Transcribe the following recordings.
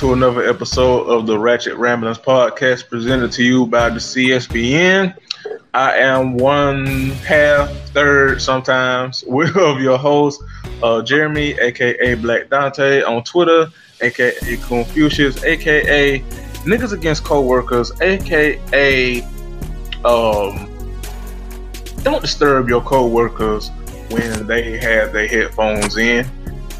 To another episode of the Ratchet Ramblings podcast presented to you by the CSPN. I am one half, third, sometimes of your host, uh, Jeremy, aka Black Dante, on Twitter, aka Confucius, aka Niggas Against Coworkers, aka um, Don't Disturb Your Coworkers when they have their headphones in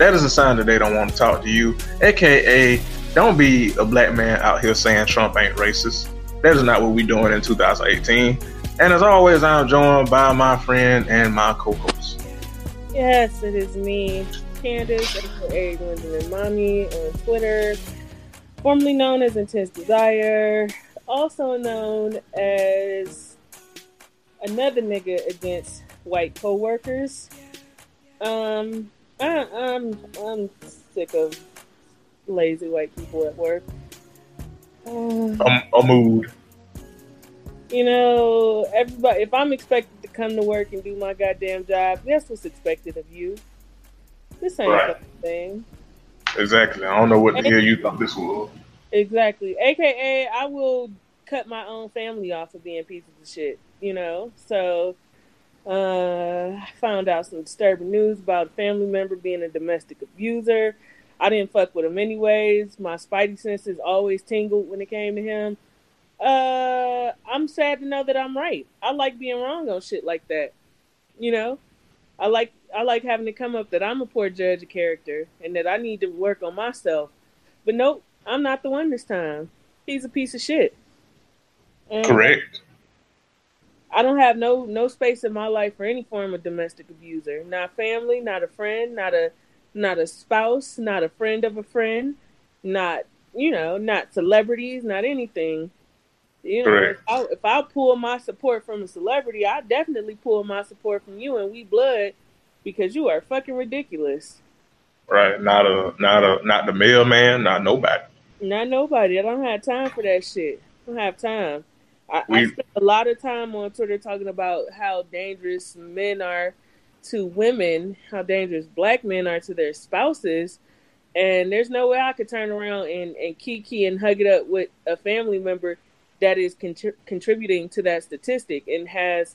that is a sign that they don't want to talk to you. AKA, don't be a black man out here saying Trump ain't racist. That is not what we're doing in 2018. And as always, I'm joined by my friend and my co-host. Yes, it is me, Candace, aka Gwendolyn Mommy on Twitter, formerly known as Intense Desire, also known as another nigga against white co-workers. Um, I, I'm I'm sick of lazy white people at work. Uh, a mood. You know, everybody. If I'm expected to come to work and do my goddamn job, that's what's expected of you. This ain't right. a thing. Exactly. I don't know what the hell you thought this was. Exactly. AKA, I will cut my own family off of being pieces of shit. You know, so uh, I found out some disturbing news about a family member being a domestic abuser. I didn't fuck with him anyways. My spidey senses always tingled when it came to him. Uh, I'm sad to know that I'm right. I like being wrong on shit like that. You know, I like I like having to come up that I'm a poor judge of character and that I need to work on myself. But nope, I'm not the one this time. He's a piece of shit. And Correct. I don't have no no space in my life for any form of domestic abuser. Not family, not a friend, not a not a spouse, not a friend of a friend, not you know, not celebrities, not anything. You know, if I, if I pull my support from a celebrity, I definitely pull my support from you and we blood because you are fucking ridiculous. Right, not a not a not the mailman, not nobody. Not nobody. I don't have time for that shit. I don't have time. I, I spent a lot of time on Twitter talking about how dangerous men are to women, how dangerous black men are to their spouses. And there's no way I could turn around and, and kiki and hug it up with a family member that is contributing to that statistic and has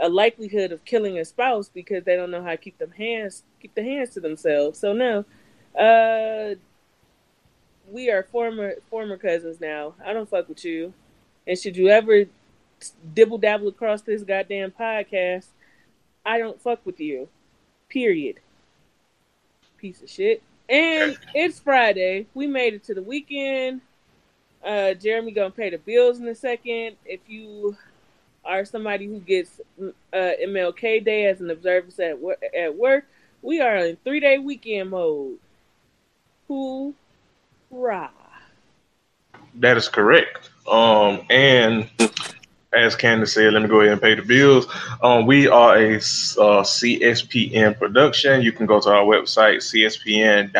a likelihood of killing a spouse because they don't know how to keep them hands keep the hands to themselves. So no, uh, we are former former cousins now. I don't fuck with you. And should you ever dibble dabble across this goddamn podcast, I don't fuck with you. Period. Piece of shit. And it's Friday. We made it to the weekend. Uh, Jeremy gonna pay the bills in a second. If you are somebody who gets uh, MLK Day as an observance at work, at work, we are in three day weekend mode. Hoorah! That is correct. Um, and as Candace said, let me go ahead and pay the bills. Um, we are a uh, CSPN production. You can go to our website, cspn.us,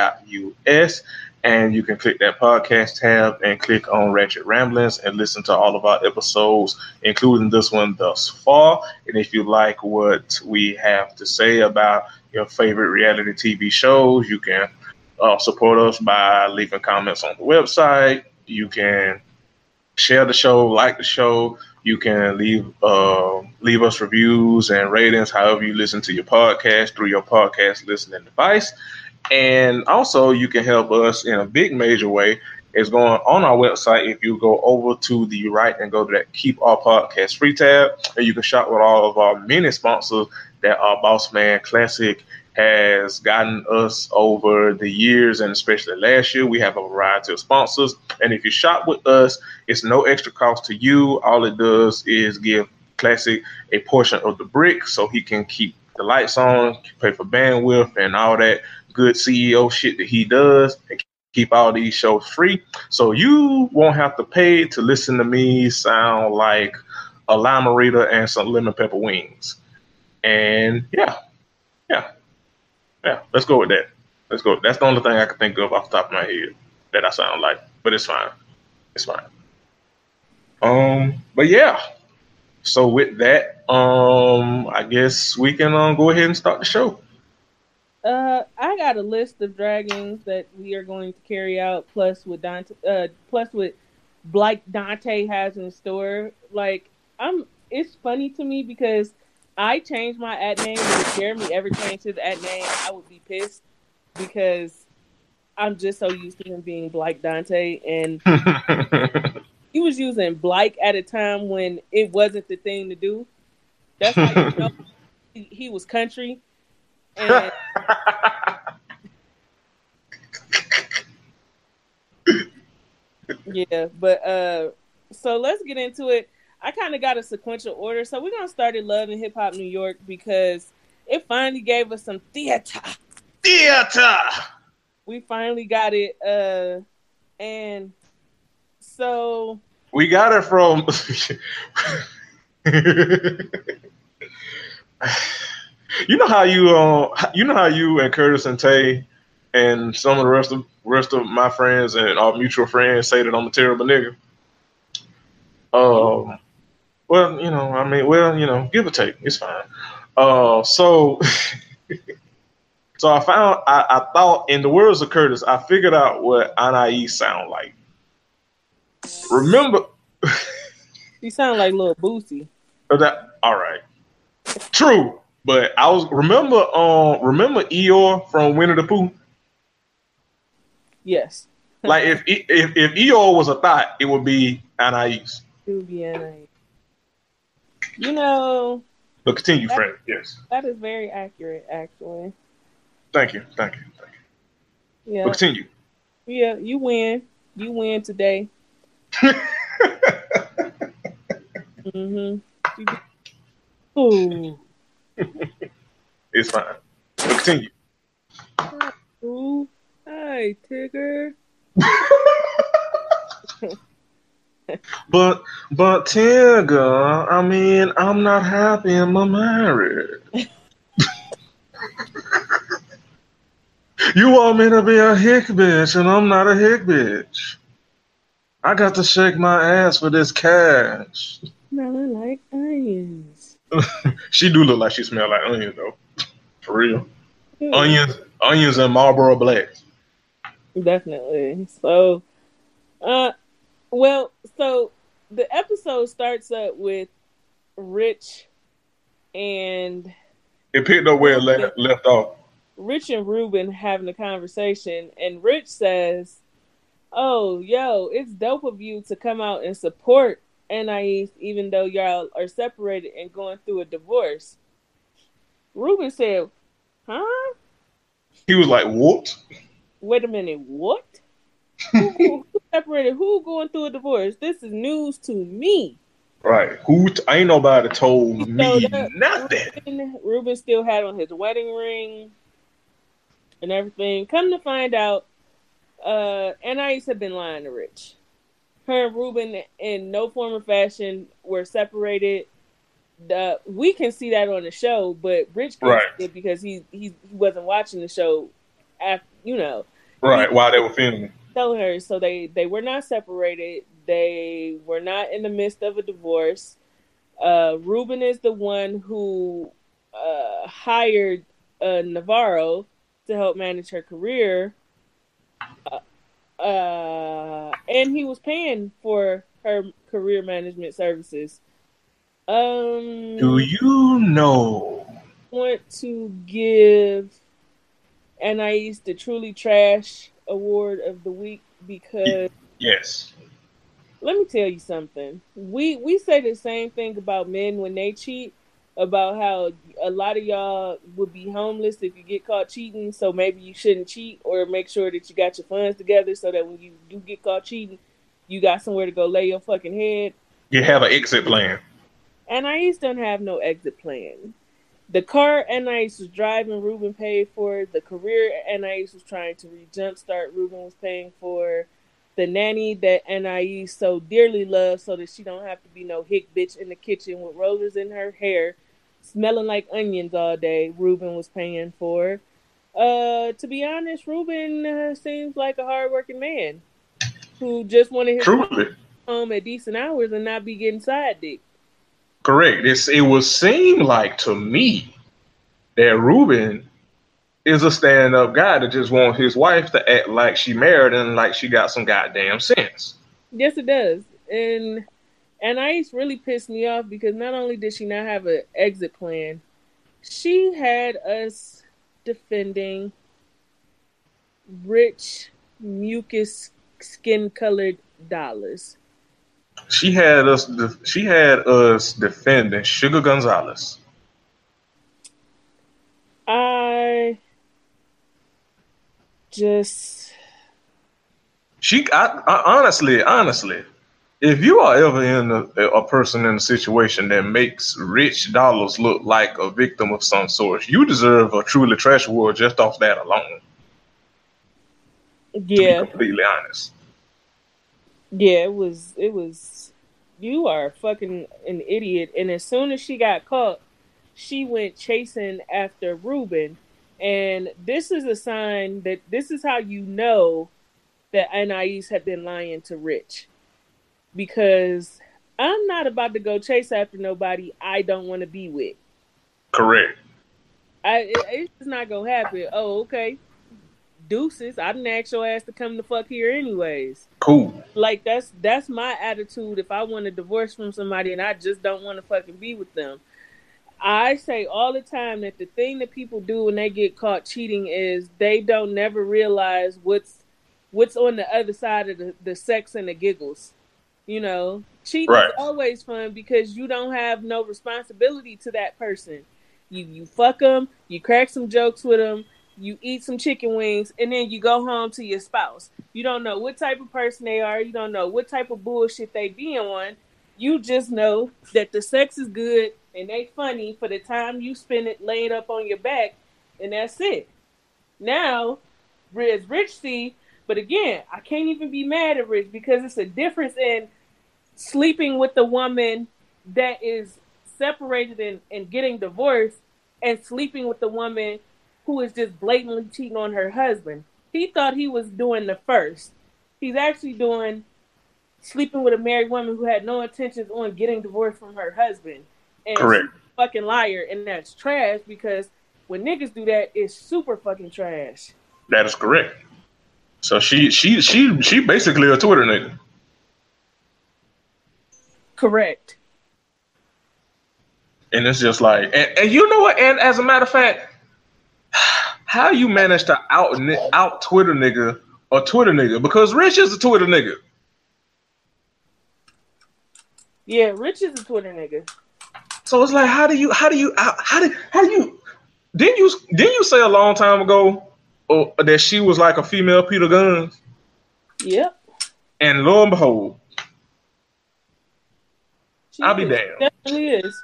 and you can click that podcast tab and click on Ratchet Ramblings and listen to all of our episodes, including this one thus far. And if you like what we have to say about your favorite reality TV shows, you can uh, support us by leaving comments on the website. You can share the show, like the show. You can leave uh, leave us reviews and ratings, however you listen to your podcast through your podcast listening device. And also, you can help us in a big major way. Is going on our website. If you go over to the right and go to that Keep Our Podcast Free tab, and you can shop with all of our many sponsors that are Boss Man Classic has gotten us over the years and especially last year. We have a variety of sponsors. And if you shop with us, it's no extra cost to you. All it does is give Classic a portion of the brick so he can keep the lights on, pay for bandwidth and all that good CEO shit that he does and keep all these shows free. So you won't have to pay to listen to me sound like a lime and some lemon pepper wings. And yeah, yeah. Let's go with that. Let's go. That's the only thing I can think of off the top of my head that I sound like, but it's fine. It's fine. Um, but yeah. So with that, um, I guess we can um, go ahead and start the show. Uh, I got a list of dragons that we are going to carry out, plus with Dante, uh, plus with like Dante has in store. Like, I'm. It's funny to me because I changed my ad name. If Jeremy ever changed his ad name, I would be pissed because I'm just so used to him being Blake Dante, and he was using Blake at a time when it wasn't the thing to do. That's how you know he, he was country. And yeah, but uh, so let's get into it. I kind of got a sequential order. So we're gonna start at Love and Hip Hop New York because it finally gave us some theater. Theater. We finally got it. Uh, and so we got it from. you know how you uh, you know how you and Curtis and Tay and some of the rest of rest of my friends and our mutual friends say that I'm a terrible nigga. Um, well, you know, I mean, well, you know, give or take, it's fine. Uh, so, so I found, I, I thought, in the words of Curtis, I figured out what Anais sound like. Remember, you sound like little Boosie. That all right? True, but I was remember, um, remember Eeyore from Winnie the Pooh. Yes. like if if if Eeyore was a thought, it would be Anais. It would be Anais. You know. But continue, that, friend. Yes. That is very accurate, actually. Thank you. Thank you. Thank you. Yeah. But continue. Yeah, you win. You win today. mm-hmm. Ooh. it's fine. But continue. Ooh. Hi, Tigger. but but Tigger, I mean, I'm not happy in my marriage. you want me to be a hick bitch, and I'm not a hick bitch. I got to shake my ass for this cash. Smelling like onions. she do look like she smell like onions though. For real. Onions, onions and Marlboro Black. Definitely. So, uh, well, so the episode starts up with Rich and it picked up where it left, left off. Rich and Ruben having a conversation, and Rich says, "Oh, yo, it's dope of you to come out and support Anais, even though y'all are separated and going through a divorce." Ruben said, "Huh?" He was like, "What?" Wait a minute, what? Who, who, separated? Who going through a divorce? This is news to me. Right. Who? T- ain't nobody told so me that, nothing. Ruben, Ruben still had on his wedding ring and everything. Come to find out, uh, Anais had been lying to Rich. Her and Ruben, in no form or fashion, were separated. The we can see that on the show, but Rich can't right. it because he, he he wasn't watching the show. After you know, right while they were filming telling her. So they they were not separated. They were not in the midst of a divorce. Uh, Ruben is the one who uh, hired uh, Navarro to help manage her career, uh, uh, and he was paying for her career management services. Um, Do you know? Want to give Anais the truly trash award of the week because yes. Let me tell you something. We we say the same thing about men when they cheat, about how a lot of y'all would be homeless if you get caught cheating. So maybe you shouldn't cheat, or make sure that you got your funds together so that when you do get caught cheating, you got somewhere to go lay your fucking head. You have an exit plan. Anais don't have no exit plan. The car Anais was driving, Ruben paid for. The career Anais was trying to re jumpstart, Ruben was paying for. The nanny that Anais so dearly loves, so that she don't have to be no hick bitch in the kitchen with rollers in her hair, smelling like onions all day. Ruben was paying for. Uh, to be honest, Ruben uh, seems like a hardworking man who just wanted his Truly. home at decent hours and not be getting side dick. Correct. It's, it would seem like to me that Ruben is a stand up guy that just wants his wife to act like she married and like she got some goddamn sense. Yes, it does. And and Anais really pissed me off because not only did she not have an exit plan, she had us defending rich mucus skin colored dollars. She had us. She had us defending Sugar Gonzalez. I just. She, I, I, honestly, honestly, if you are ever in a, a, person in a situation that makes Rich Dollaz look like a victim of some sort, you deserve a truly trash war just off that alone. Yeah, completely honest. Yeah, it was. It was. You are fucking an idiot. And as soon as she got caught, she went chasing after Ruben. And this is a sign that this is how you know that Anais had been lying to Rich. Because I'm not about to go chase after nobody I don't want to be with. Correct. I it, it's not gonna happen. Oh, okay deuces. I didn't ask your ass to come the fuck here anyways. Cool. Like that's that's my attitude if I want a divorce from somebody and I just don't want to fucking be with them. I say all the time that the thing that people do when they get caught cheating is they don't never realize what's what's on the other side of the, the sex and the giggles. You know, cheating right. is always fun because you don't have no responsibility to that person. You you fuck them, you crack some jokes with them, you eat some chicken wings, and then you go home to your spouse. You don't know what type of person they are. You don't know what type of bullshit they be on. You just know that the sex is good and they funny for the time you spend it laying up on your back, and that's it. Now, as Rich see, but again, I can't even be mad at Rich because it's a difference in sleeping with the woman that is separated and, and getting divorced and sleeping with the woman who is just blatantly cheating on her husband. He thought he was doing the first. He's actually doing sleeping with a married woman who had no intentions on getting divorced from her husband. And Correct. fucking liar, and that's trash because when niggas do that, it's super fucking trash. That is correct. So she she she she basically a Twitter nigga. Correct. And it's just like, and, and you know what? And as a matter of fact, how you manage to out out Twitter nigga or Twitter nigga because Rich is a Twitter nigga. Yeah, Rich is a Twitter nigga. So it's like, how do you, how do you, how, how do, how do you? Didn't you, didn't you say a long time ago or, that she was like a female Peter Gunz? Yep. And lo and behold, she I'll be damned. Definitely is.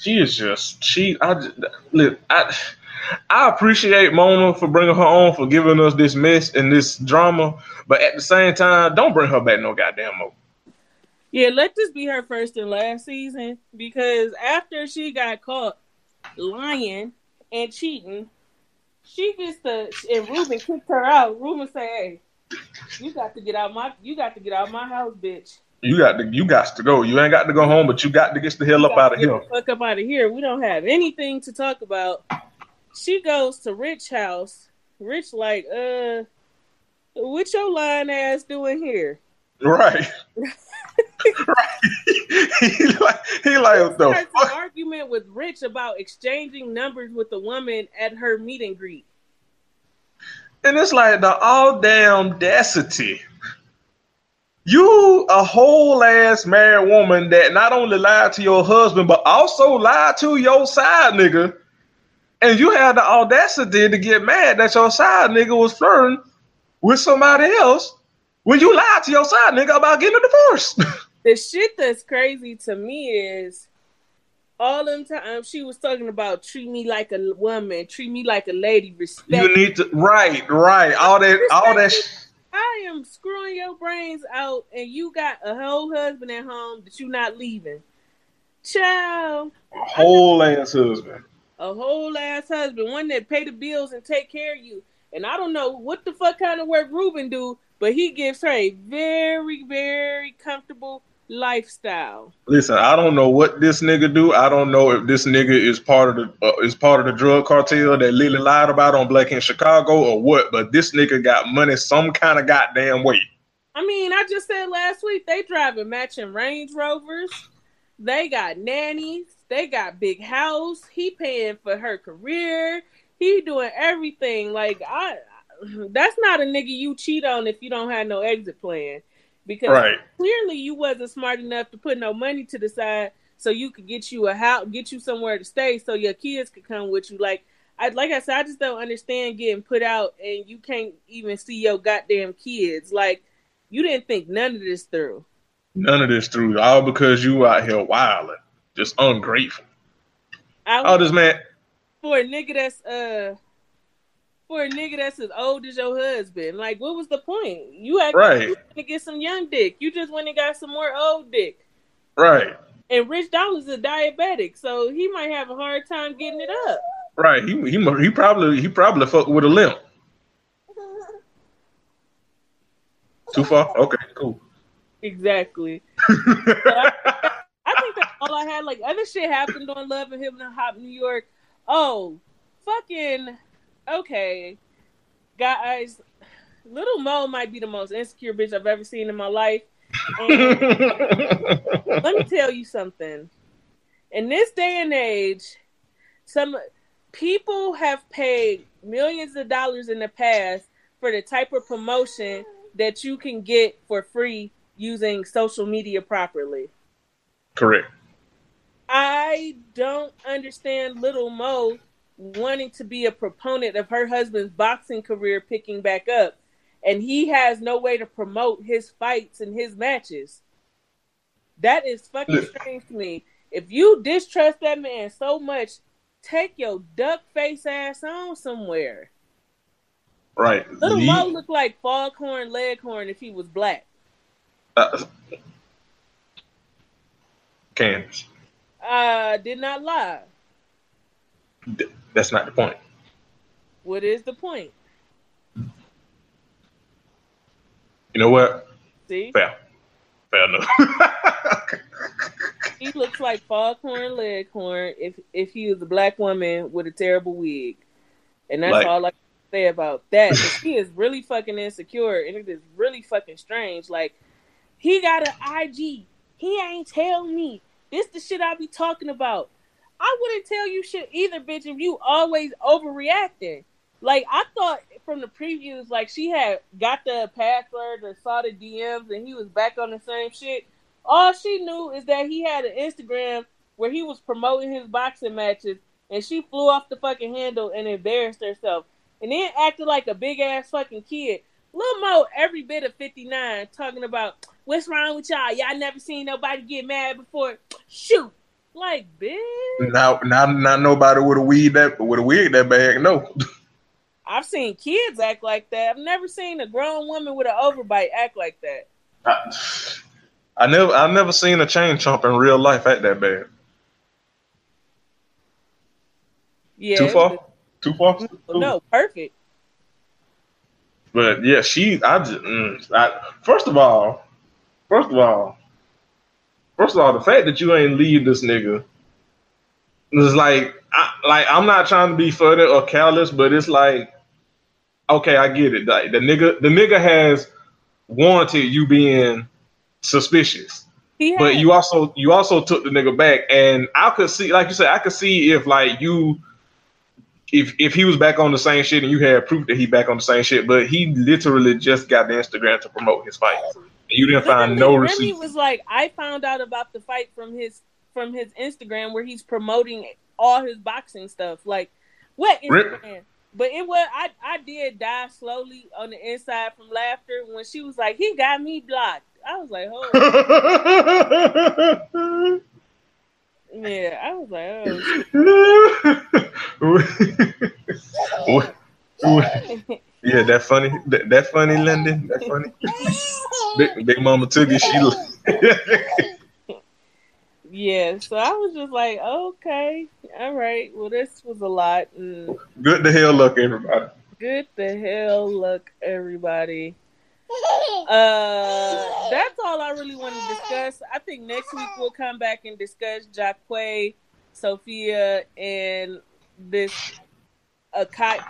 She is just she. I look. I I appreciate Mona for bringing her on, for giving us this mess and this drama, but at the same time, don't bring her back no goddamn more. Yeah, let this be her first and last season because after she got caught lying and cheating, she gets the and Ruben kicked her out. Ruben say, "Hey, you got to get out my you got to get out my house, bitch." You got to you got to go. You ain't got to go home, but you got to get the hell you up out of here. fuck up out of here. We don't have anything to talk about she goes to Rich house. Rich like, uh, what your lying ass doing here? Right. right. he like he like the an argument with Rich about exchanging numbers with the woman at her meet and greet. And it's like the all damn audacity You a whole ass married woman that not only lied to your husband, but also lied to your side nigga. And you had the audacity to get mad that your side nigga was flirting with somebody else when you lied to your side nigga about getting a divorce. the shit that's crazy to me is all them times she was talking about treat me like a woman, treat me like a lady, respect. You need to right, right. All that, all that. Sh- I am screwing your brains out, and you got a whole husband at home that you not leaving. Child, a whole ass husband. A whole ass husband, one that pay the bills and take care of you. And I don't know what the fuck kind of work Ruben do, but he gives her a very, very comfortable lifestyle. Listen, I don't know what this nigga do. I don't know if this nigga is part of the uh, is part of the drug cartel that Lily lied about on Black Ink Chicago or what. But this nigga got money some kind of goddamn way. I mean, I just said last week they driving matching Range Rovers. They got nannies. They got big house. He paying for her career. He doing everything. Like I, that's not a nigga you cheat on if you don't have no exit plan because right. clearly you wasn't smart enough to put no money to the side so you could get you a house, get you somewhere to stay, so your kids could come with you. Like I, like I said, I just don't understand getting put out and you can't even see your goddamn kids. Like you didn't think none of this through. None of this through, all because you out here wilding, just ungrateful. I oh, this man for a nigga that's uh for a nigga that's as old as your husband. Like, what was the point? You act right. to get some young dick. You just went and got some more old dick. Right. And Rich Dollaz's a diabetic, so he might have a hard time getting it up. Right. He he he probably he probably fuck with a limp. Too far? Okay, cool. Exactly. I, I, think that's all I had. Like other shit happened on Love and Hip Hop New York. Oh, fucking okay, guys, Little Mo might be the most insecure bitch I've ever seen in my life. let me tell you something. In this day and age, some people have paid millions of dollars in the past for the type of promotion that you can get for free using social media properly. Correct. I don't understand Little Mo wanting to be a proponent of her husband's boxing career picking back up, and he has no way to promote his fights and his matches. That is fucking strange to me. If you distrust that man so much, take your duck face ass on somewhere. Right. Little. Mo looked like Foghorn Leghorn if he was black. Uh, Candace. I did not lie. That's not the point. What is the point? You know what? See? Fair. Fair enough. he looks like Foghorn Leghorn if if he was a black woman with a terrible wig. And that's like, all I can say about that. he is really fucking insecure and it is really fucking strange. Like he got an IG. He ain't tell me. This the shit I be talking about. I wouldn't tell you shit either, bitch, if you always overreacting. Like I thought from the previews, like she had got the password or saw the DMs and he was back on the same shit. All she knew is that he had an Instagram where he was promoting his boxing matches and she flew off the fucking handle and embarrassed herself. And then acted like a big ass fucking kid. Lil Mo, every bit of 59, talking about what's wrong with y'all. Y'all never seen nobody get mad before. Shoot, like, bitch. Now, now, not nobody with a weed that with a wig that bag. No. I've seen kids act like that. I've never seen a grown woman with an overbite act like that. I, I never, I never seen a chain chomp in real life act that bad. Yeah. Too far. Too far. No, perfect. But yeah, she. I just. Mm, I, first of all, first of all, First of all, the fact that you ain't leave this nigga is like, I, like I'm not trying to be funny or callous, but it's like, okay, I get it. Like the nigga, the nigga has warranted you being suspicious, Yeah. but you also you also took the nigga back, and I could see, like you said, I could see if like you. If, if he was back on the same shit and you had proof that he back on the same shit, but he literally just got the Instagram to promote his fight. And you didn't find no receipt. Remy was like, I found out about the fight from his from his Instagram where he's promoting all his boxing stuff. Like, what Instagram? Rip. But it was I I did die slowly on the inside from laughter when she was like, he got me blocked. I was like, oh. yeah, I was like, oh. yeah, that funny, that, that funny, London, that funny. big, big Mama Toogie, she. yeah, so I was just like, okay, all right. Well, this was a lot. Mm. Good to hell luck, everybody. Good to hell luck, everybody. Uh, that's all I really want to discuss. I think next week we'll come back and discuss Jaquay, Sophia, and this Akai,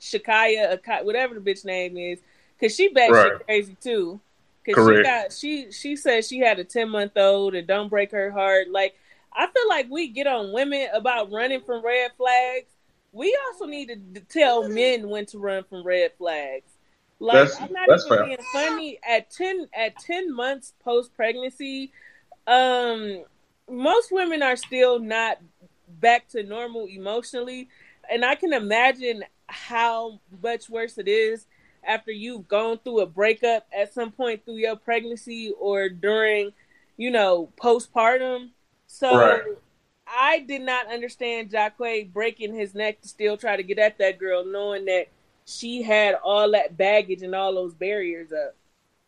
Shakaya, Akai, whatever the bitch name is, because she batshit right. crazy too. Because she got she she said she had a ten month old and don't break her heart. Like I feel like we get on women about running from red flags. We also need to tell men when to run from red flags. Like that's, I'm not even fair. being funny. At ten at ten months post pregnancy, um, most women are still not back to normal emotionally, and I can imagine how much worse it is after you've gone through a breakup at some point through your pregnancy or during, you know, postpartum. So right. I did not understand Jaquay breaking his neck to still try to get at that girl, knowing that she had all that baggage and all those barriers up.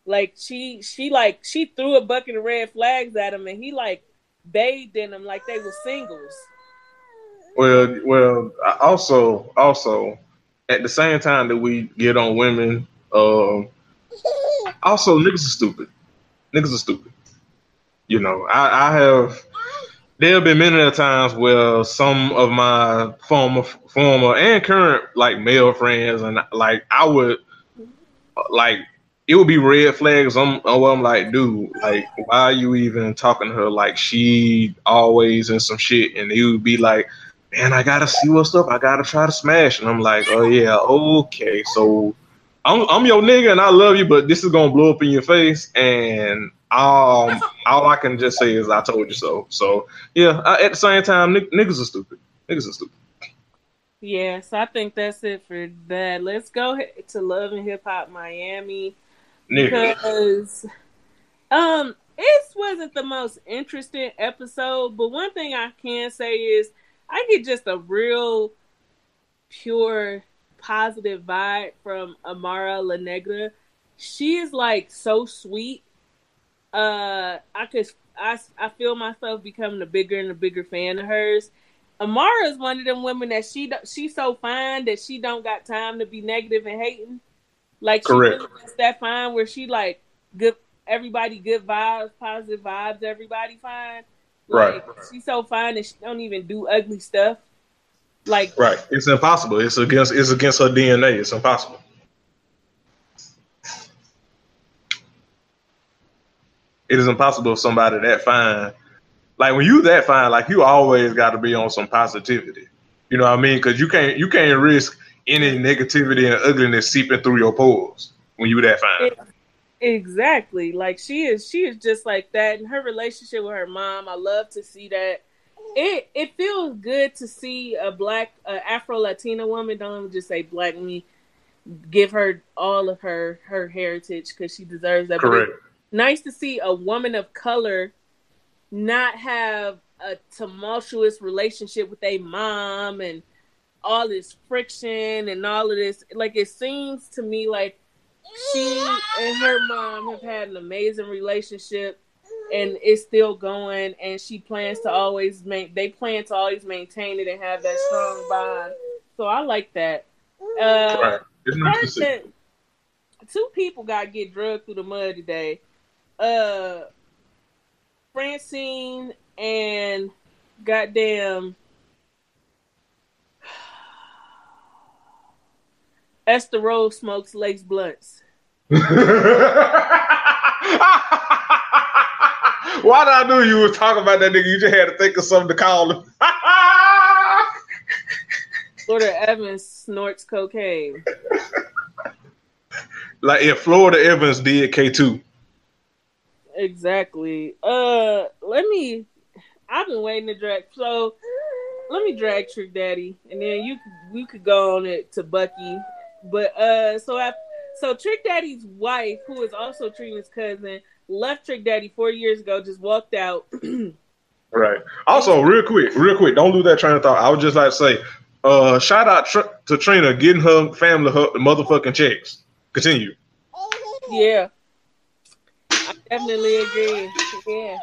Like she she like she threw a bucket of red flags at him and he like bathed in them like they were singles. Well, well, also, also, at the same time that we get on women, um, also niggas are stupid. Niggas are stupid. You know, I, I have there have been many times where some of my former former and current like male friends and like I would like it would be red flags. I'm, I'm like, dude, like, why are you even talking to her? Like, she always in some shit, and he would be like, man, I gotta see what's up. I gotta try to smash, and I'm like, oh yeah, okay, so I'm I'm your nigga, and I love you, but this is gonna blow up in your face, and um, all I can just say is I told you so. So yeah, I, at the same time, n- niggas are stupid. Niggas are stupid. Yes, I think that's it for that. Let's go to Love and Hip Hop Miami because um this wasn't the most interesting episode, but one thing I can say is I get just a real pure positive vibe from Amara La Negra. She is like so sweet uh, I could I I feel myself becoming a bigger and a bigger fan of hers. Amara is one of them women that she she's so fine that she don't got time to be negative and hating. Like Correct. she really that fine where she like good everybody good vibes, positive vibes, everybody fine. Like, right. She's so fine that she don't even do ugly stuff. Like right, it's impossible. It's against it's against her DNA. It's impossible. It is impossible for somebody that fine. Like when you that fine, like you always got to be on some positivity. You know what I mean? Because you can't you can't risk any negativity and ugliness seeping through your pores when you that fine. It, exactly. Like she is she is just like that. And her relationship with her mom, I love to see that. It it feels good to see a black uh, Afro Latina woman. Don't just say black me. Give her all of her her heritage because she deserves that. Correct nice to see a woman of color not have a tumultuous relationship with a mom and all this friction and all of this. Like it seems to me like she and her mom have had an amazing relationship and it's still going and she plans to always make they plan to always maintain it and have that strong bond. So I like that. Uh right. nice two people got to get drugged through the mud today uh Francine and goddamn Esther Rolle smokes lace blunts. Why did I know you was talking about that nigga? You just had to think of something to call him. Florida Evans snorts cocaine. Like if Florida Evans did K two. Exactly. Uh, let me. I've been waiting to drag. So let me drag Trick Daddy, and then you we could go on it to Bucky. But uh, so I so Trick Daddy's wife, who is also Trina's cousin, left Trick Daddy four years ago. Just walked out. right. Also, real quick, real quick, don't lose that train of thought. I would just like to say, uh, shout out tr- to Trina getting her family her motherfucking checks. Continue. Yeah, I definitely agree. Yeah.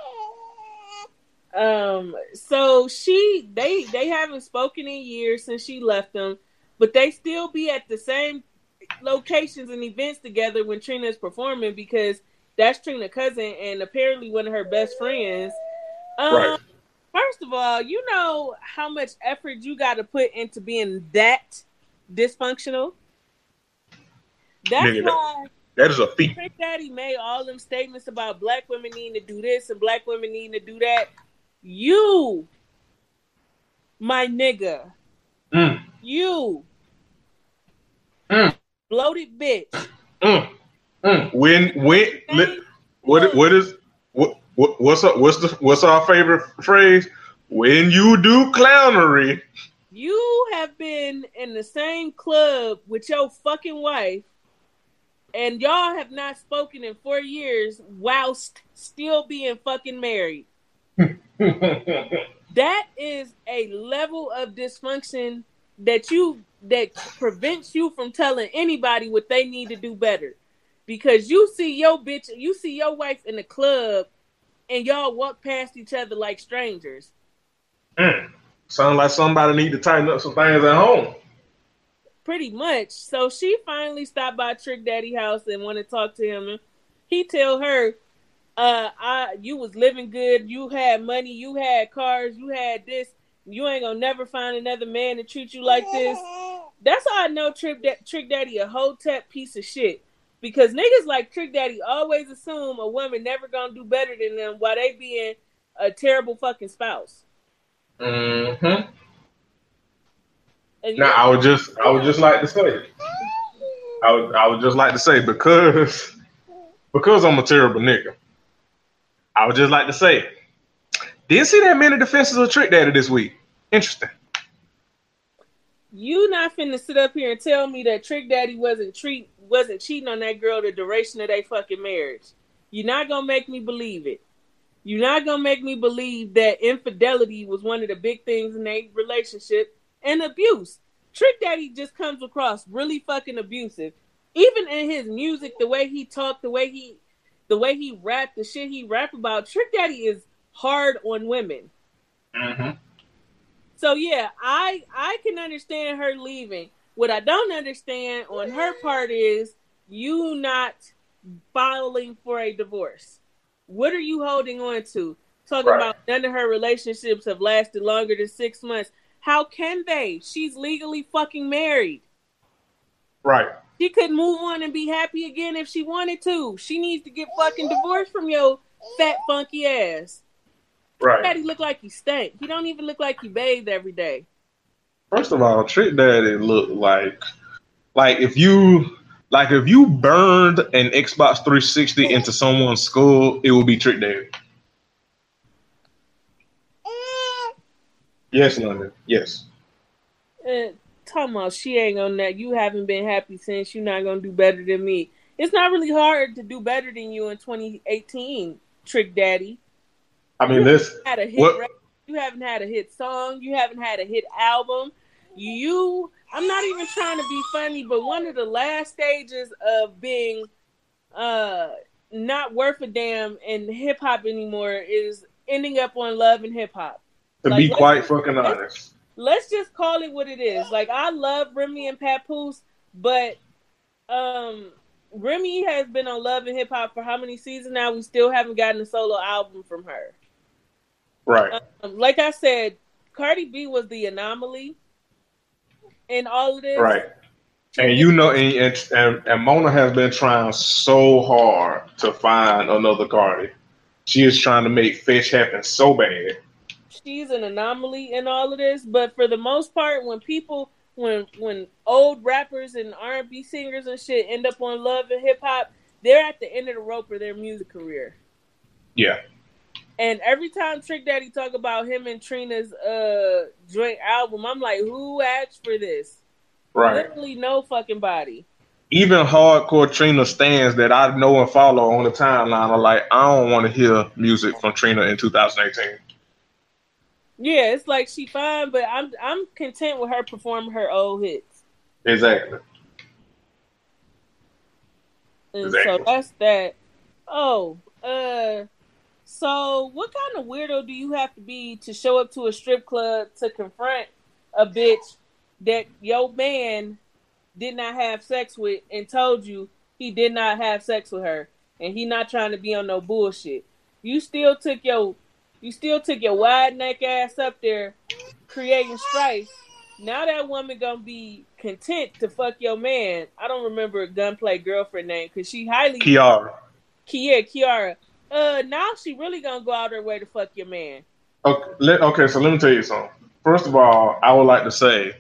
Um. So she, they, they haven't spoken in years since she left them, but they still be at the same locations and events together when Trina's performing because that's Trina's cousin and apparently one of her best friends. Um, right. First of all, you know how much effort you got to put into being that dysfunctional. That's Nigga, why that is a feat. Trick Daddy made all them statements about black women needing to do this and black women needing to do that. You, my nigga, mm. you, mm. bloated bitch. Mm. Mm. When when what what is what, what what's up? What's the what's our favorite phrase? When you do clownery, you have been in the same club with your fucking wife and y'all have not spoken in four years whilst still being fucking married. that is a level of dysfunction that you that prevents you from telling anybody what they need to do better. Because you see your bitch, you see your wife in the club, and y'all walk past each other like strangers. Mm. Sounds like somebody need to tighten up some things at home pretty much. So she finally stopped by Trick Daddy house and wanted to talk to him. And he tell her, uh, I you was living good, you had money, you had cars, you had this. You ain't gonna never find another man to treat you like this. That's how I know Trick, da- Trick Daddy a hotep piece of shit. Because niggas like Trick Daddy always assume a woman never gonna do better than them while they being a terrible fucking spouse. Mm-hmm. Now I would just I would just like to say I would I would just like to say because because I'm a terrible nigga. I would just like to say didn't see that many defenses of Trick Daddy this week. Interesting. You not finna sit up here and tell me that Trick Daddy wasn't treat wasn't cheating on that girl the duration of their fucking marriage. You're not gonna make me believe it. You're not gonna make me believe that infidelity was one of the big things in their relationship and abuse. Trick Daddy just comes across really fucking abusive. Even in his music, the way he talked, the way he the way he rapped, the shit he rap about, Trick Daddy is hard on women. Mm-hmm. So yeah, I I can understand her leaving. What I don't understand on her part is you not filing for a divorce. What are you holding on to? Talking right. about none of her relationships have lasted longer than six months. How can they? She's legally fucking married. Right. She could move on and be happy again if she wanted to. She needs to get fucking divorced from your fat funky ass. Right. Daddy look like he stank. He don't even look like he bathed every day. First of all, Trick Daddy look like like if you like if you burned an Xbox 360 into someone's skull, it would be Trick Daddy. Yes, London. Yes. Uh, talking about she ain't gonna that you haven't been happy since you're not gonna do better than me. It's not really hard to do better than you in 2018, Trick Daddy. I mean, this had a hit. What? You haven't had a hit song. You haven't had a hit album. You, I'm not even trying to be funny, but one of the last stages of being uh not worth a damn in hip hop anymore is ending up on Love and Hip Hop. To like, be quite fucking honest. Let's just call it what it is. Like I love Remy and Papoose, but um Remy has been on Love and Hip Hop for how many seasons now? We still haven't gotten a solo album from her. Right. Um, like I said, Cardi B was the anomaly in all of this. Right. And you know, and, and, and Mona has been trying so hard to find another Cardi. She is trying to make Fetch happen so bad she's an anomaly in all of this, but for the most part, when people when when old rappers and R and B singers and shit end up on Love and Hip Hop, they're at the end of the rope for their music career. Yeah. And every time Trick Daddy talk about him and Trina's uh joint album, I'm like, who asked for this? Right. Literally no fucking body. Even hardcore Trina stands that I know and follow on the timeline are like, I don't want to hear music from Trina in 2018. Yeah, it's like she fine, but I'm I'm content with her performing her old hits. Exactly. And Exactly. so that's that. Oh, uh so what kind of weirdo do you have to be to show up to a strip club to confront a bitch that your man did not have sex with and told you he did not have sex with her and he not trying to be on no bullshit. You still took your you still took your wide neck ass up there creating strife. Now that woman gonna be content to fuck your man. I don't remember a gunplay girlfriend name because she highly Kiara. Kia Kiara. Uh, now she really gonna go out her way to fuck your man. Okay, let, okay, so let me tell you something. First of all, I would like to say,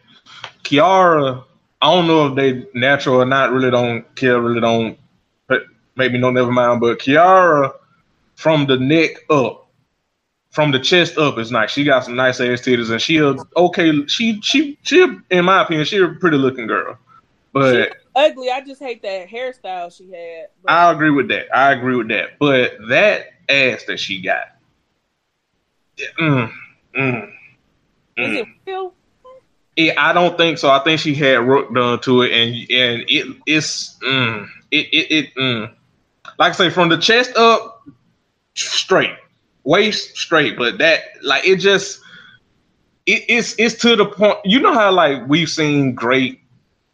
Kiara. I don't know if they natural or not. Really don't care. Really don't. But maybe no, never mind. But Kiara, from the neck up, from the chest up, is nice. She got some nice ass titties, and she a okay. She she she. In my opinion, she a pretty looking girl. But Ugly. I just hate that hairstyle she had. But I agree with that. I agree with that. But that ass that she got, mm, mm, is mm. it real? It, I don't think so. I think she had work done to it, and and it it's mm, it it, it mm. like I say from the chest up straight, waist straight, but that like it just it, it's it's to the point. You know how like we've seen great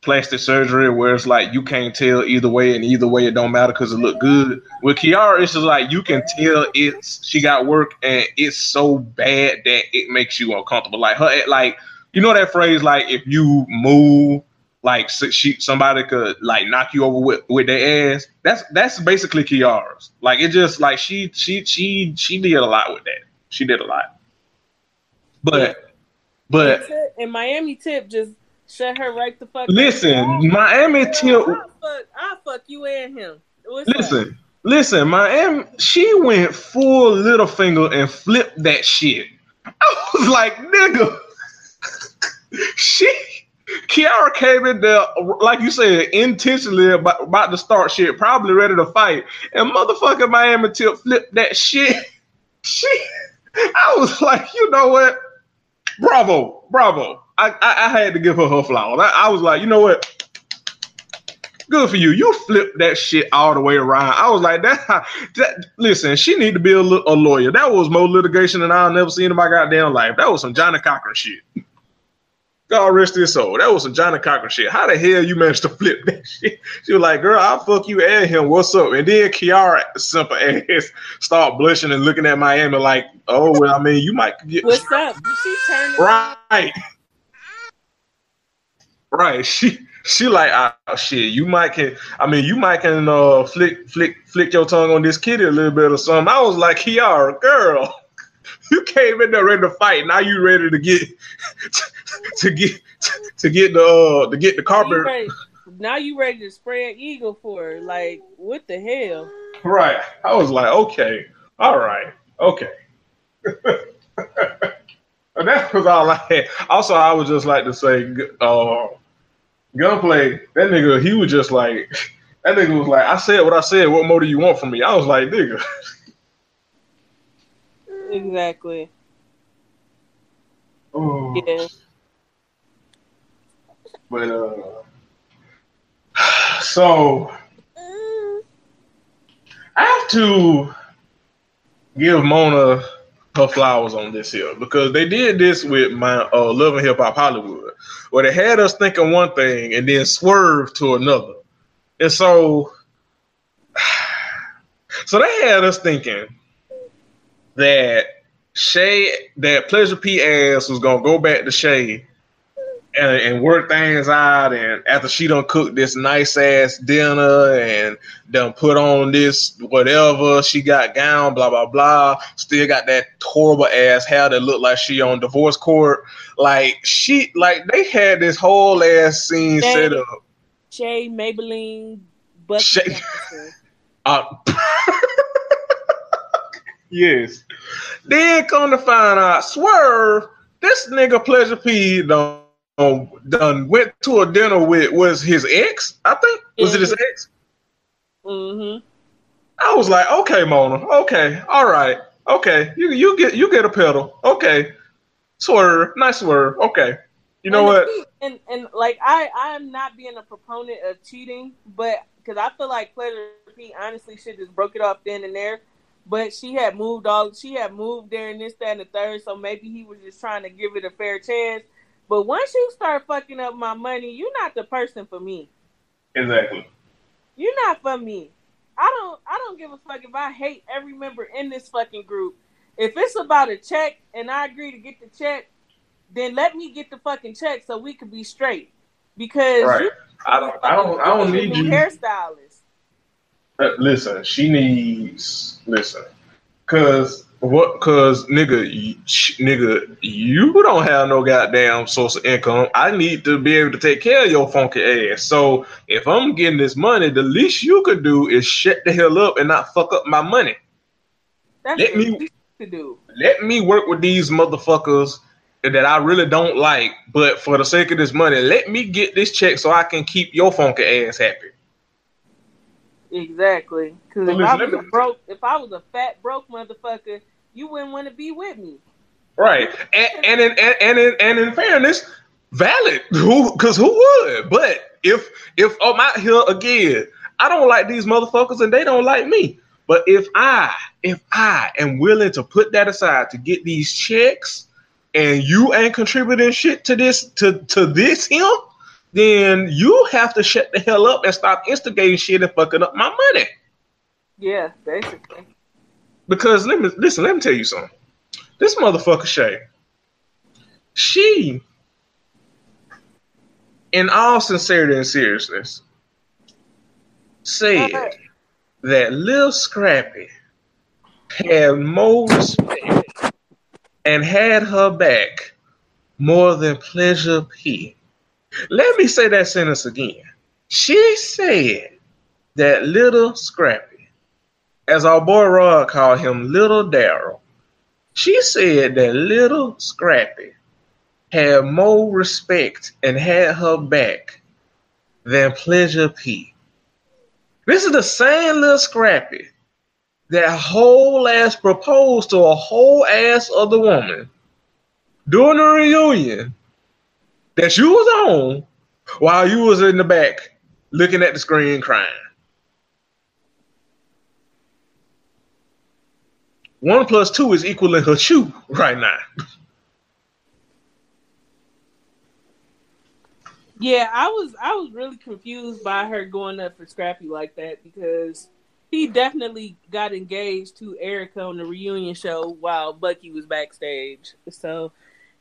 plastic surgery where it's like you can't tell either way, and either way it don't matter because it look good. With Kiara, it's just like you can tell it's she got work, and it's so bad that it makes you uncomfortable. Like her, like you know that phrase, like if you move, like s- she somebody could like knock you over with with their ass. That's that's basically Kiara's. Like it just like she she she she did a lot with that. She did a lot, but but. And Miami Tip just shut her right the fuck. up. Listen, Miami Tip. I'll fuck, I'll fuck you and him. What's up? Listen, listen, Miami. She went full little finger and flipped that shit. I was like, nigga. she, Kiara came in there, like you said, intentionally about, about to start shit, probably ready to fight, and motherfucking Miami Tip flipped that shit. She, I was like, you know what? Bravo, bravo. I, I, I had to give her her flowers. I, I was like, you know what? Good for you. You flipped that shit all the way around. I was like, that. that listen, she need to be a, a lawyer. That was more litigation than I'll never seen in my goddamn life. That was some Johnnie Cochran shit. God rest his soul. That was some Johnnie Cochran shit. How the hell you managed to flip that shit? She was like, girl, I'll fuck you and him. What's up? And then Kiara, simple ass, start blushing and looking at Miami like, oh, well, I mean, you might get What's up? She turned Right. Right. She she like oh shit. You might can I mean you might can uh flick flick flick your tongue on this kitty a little bit or something. I was like, Kiara, girl, you came in there ready to fight. Now you ready to get to get to get the uh to get the carpet ready- now you ready to spread eagle for her? Like what the hell? right. I was like, okay, all right, okay. And that was all I had. Also, I would just like to say, uh, gunplay. That nigga, he was just like, that nigga was like, I said what I said. What more do you want from me? I was like, nigga. Exactly. Oh. Yeah. But uh, so I have to give Mona her flowers on this here because they did this with my uh, Love and Hip Hop Hollywood, where they had us thinking one thing and then swerve to another, and so so they had us thinking that Shay, that Pleasure P ass was gonna go back to Shay and, and work things out. And after she done cook this nice ass dinner and done put on this whatever she got gown, blah blah blah. Still got that horrible ass hair that looked like she on divorce court. Like she, like they had this whole ass scene Shay. set up. Shay Maybelline Buckeey Shay-. Uh, yes. Then come to find out, swerve, this nigga Pleasure P done, done went to a dinner with was his ex, I think. Was mm-hmm. it his ex? Mm-hmm. I was like, okay, Mona, okay, all right, okay, you you get you get a pedal, okay, swerve, nice swerve, okay. You know and what? And and like I I'm not being a proponent of cheating, but because I feel like Pleasure P honestly should just broke it off then and there. But she had moved all she had moved there and this, that, and the third, so maybe he was just trying to give it a fair chance. But once you start fucking up my money, you're not the person for me. Exactly. You're not for me. I don't I don't give a fuck if I hate every member in this fucking group. If it's about a check and I agree to get the check, then let me get the fucking check so we can be straight. Because right. you, I don't I don't I don't need you hairstylist. Uh, listen, she needs listen, cause what? Cause nigga, nigga, you don't have no goddamn source of income. I need to be able to take care of your funky ass. So if I'm getting this money, the least you could do is shut the hell up and not fuck up my money. That's let me to do. Let me work with these motherfuckers that I really don't like, but for the sake of this money, let me get this check so I can keep your funky ass happy. Exactly. Because if I was a broke, if I was a fat broke motherfucker, you wouldn't want to be with me. Right. And and in, and, and in, and in fairness, valid. Who? Because who would? But if if oh, I'm out here again, I don't like these motherfuckers and they don't like me. But if I if I am willing to put that aside to get these checks, and you ain't contributing shit to this to to this him, then you have to shut the hell up and stop instigating shit and fucking up my money. Yeah, basically. Because let me listen, let me tell you something. This motherfucker Shay, she, in all sincerity and seriousness, said right. that Lil Scrappy had more respect and had her back more than Pleasure P let me say that sentence again. She said that little Scrappy, as our boy Rod called him, little Darryl, she said that little Scrappy had more respect and had her back than Pleasure P. This is the same little Scrappy that whole ass proposed to a whole ass other woman during the reunion that you was on while you was in the back looking at the screen crying. One plus two is equaling her shoe right now. Yeah, I was I was really confused by her going up for Scrappy like that because he definitely got engaged to Erica on the reunion show while Buckeey was backstage. So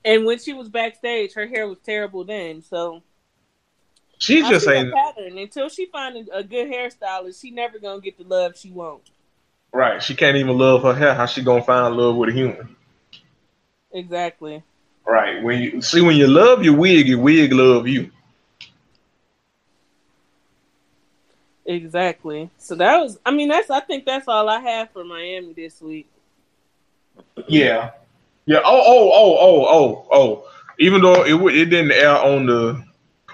and when she was backstage, her hair was terrible then. So she just ain't pattern until she finds a good hairstylist. She never gonna get the love she wants. Right. She can't even love her hair. How she gonna find love with a human? Exactly. Right. When you see when you love your wig, your wig love you. Exactly. So that was I mean that's I think that's all I have for Miami this week. Yeah. Yeah. Oh, oh, oh, oh, oh, oh. Even though it it didn't air on the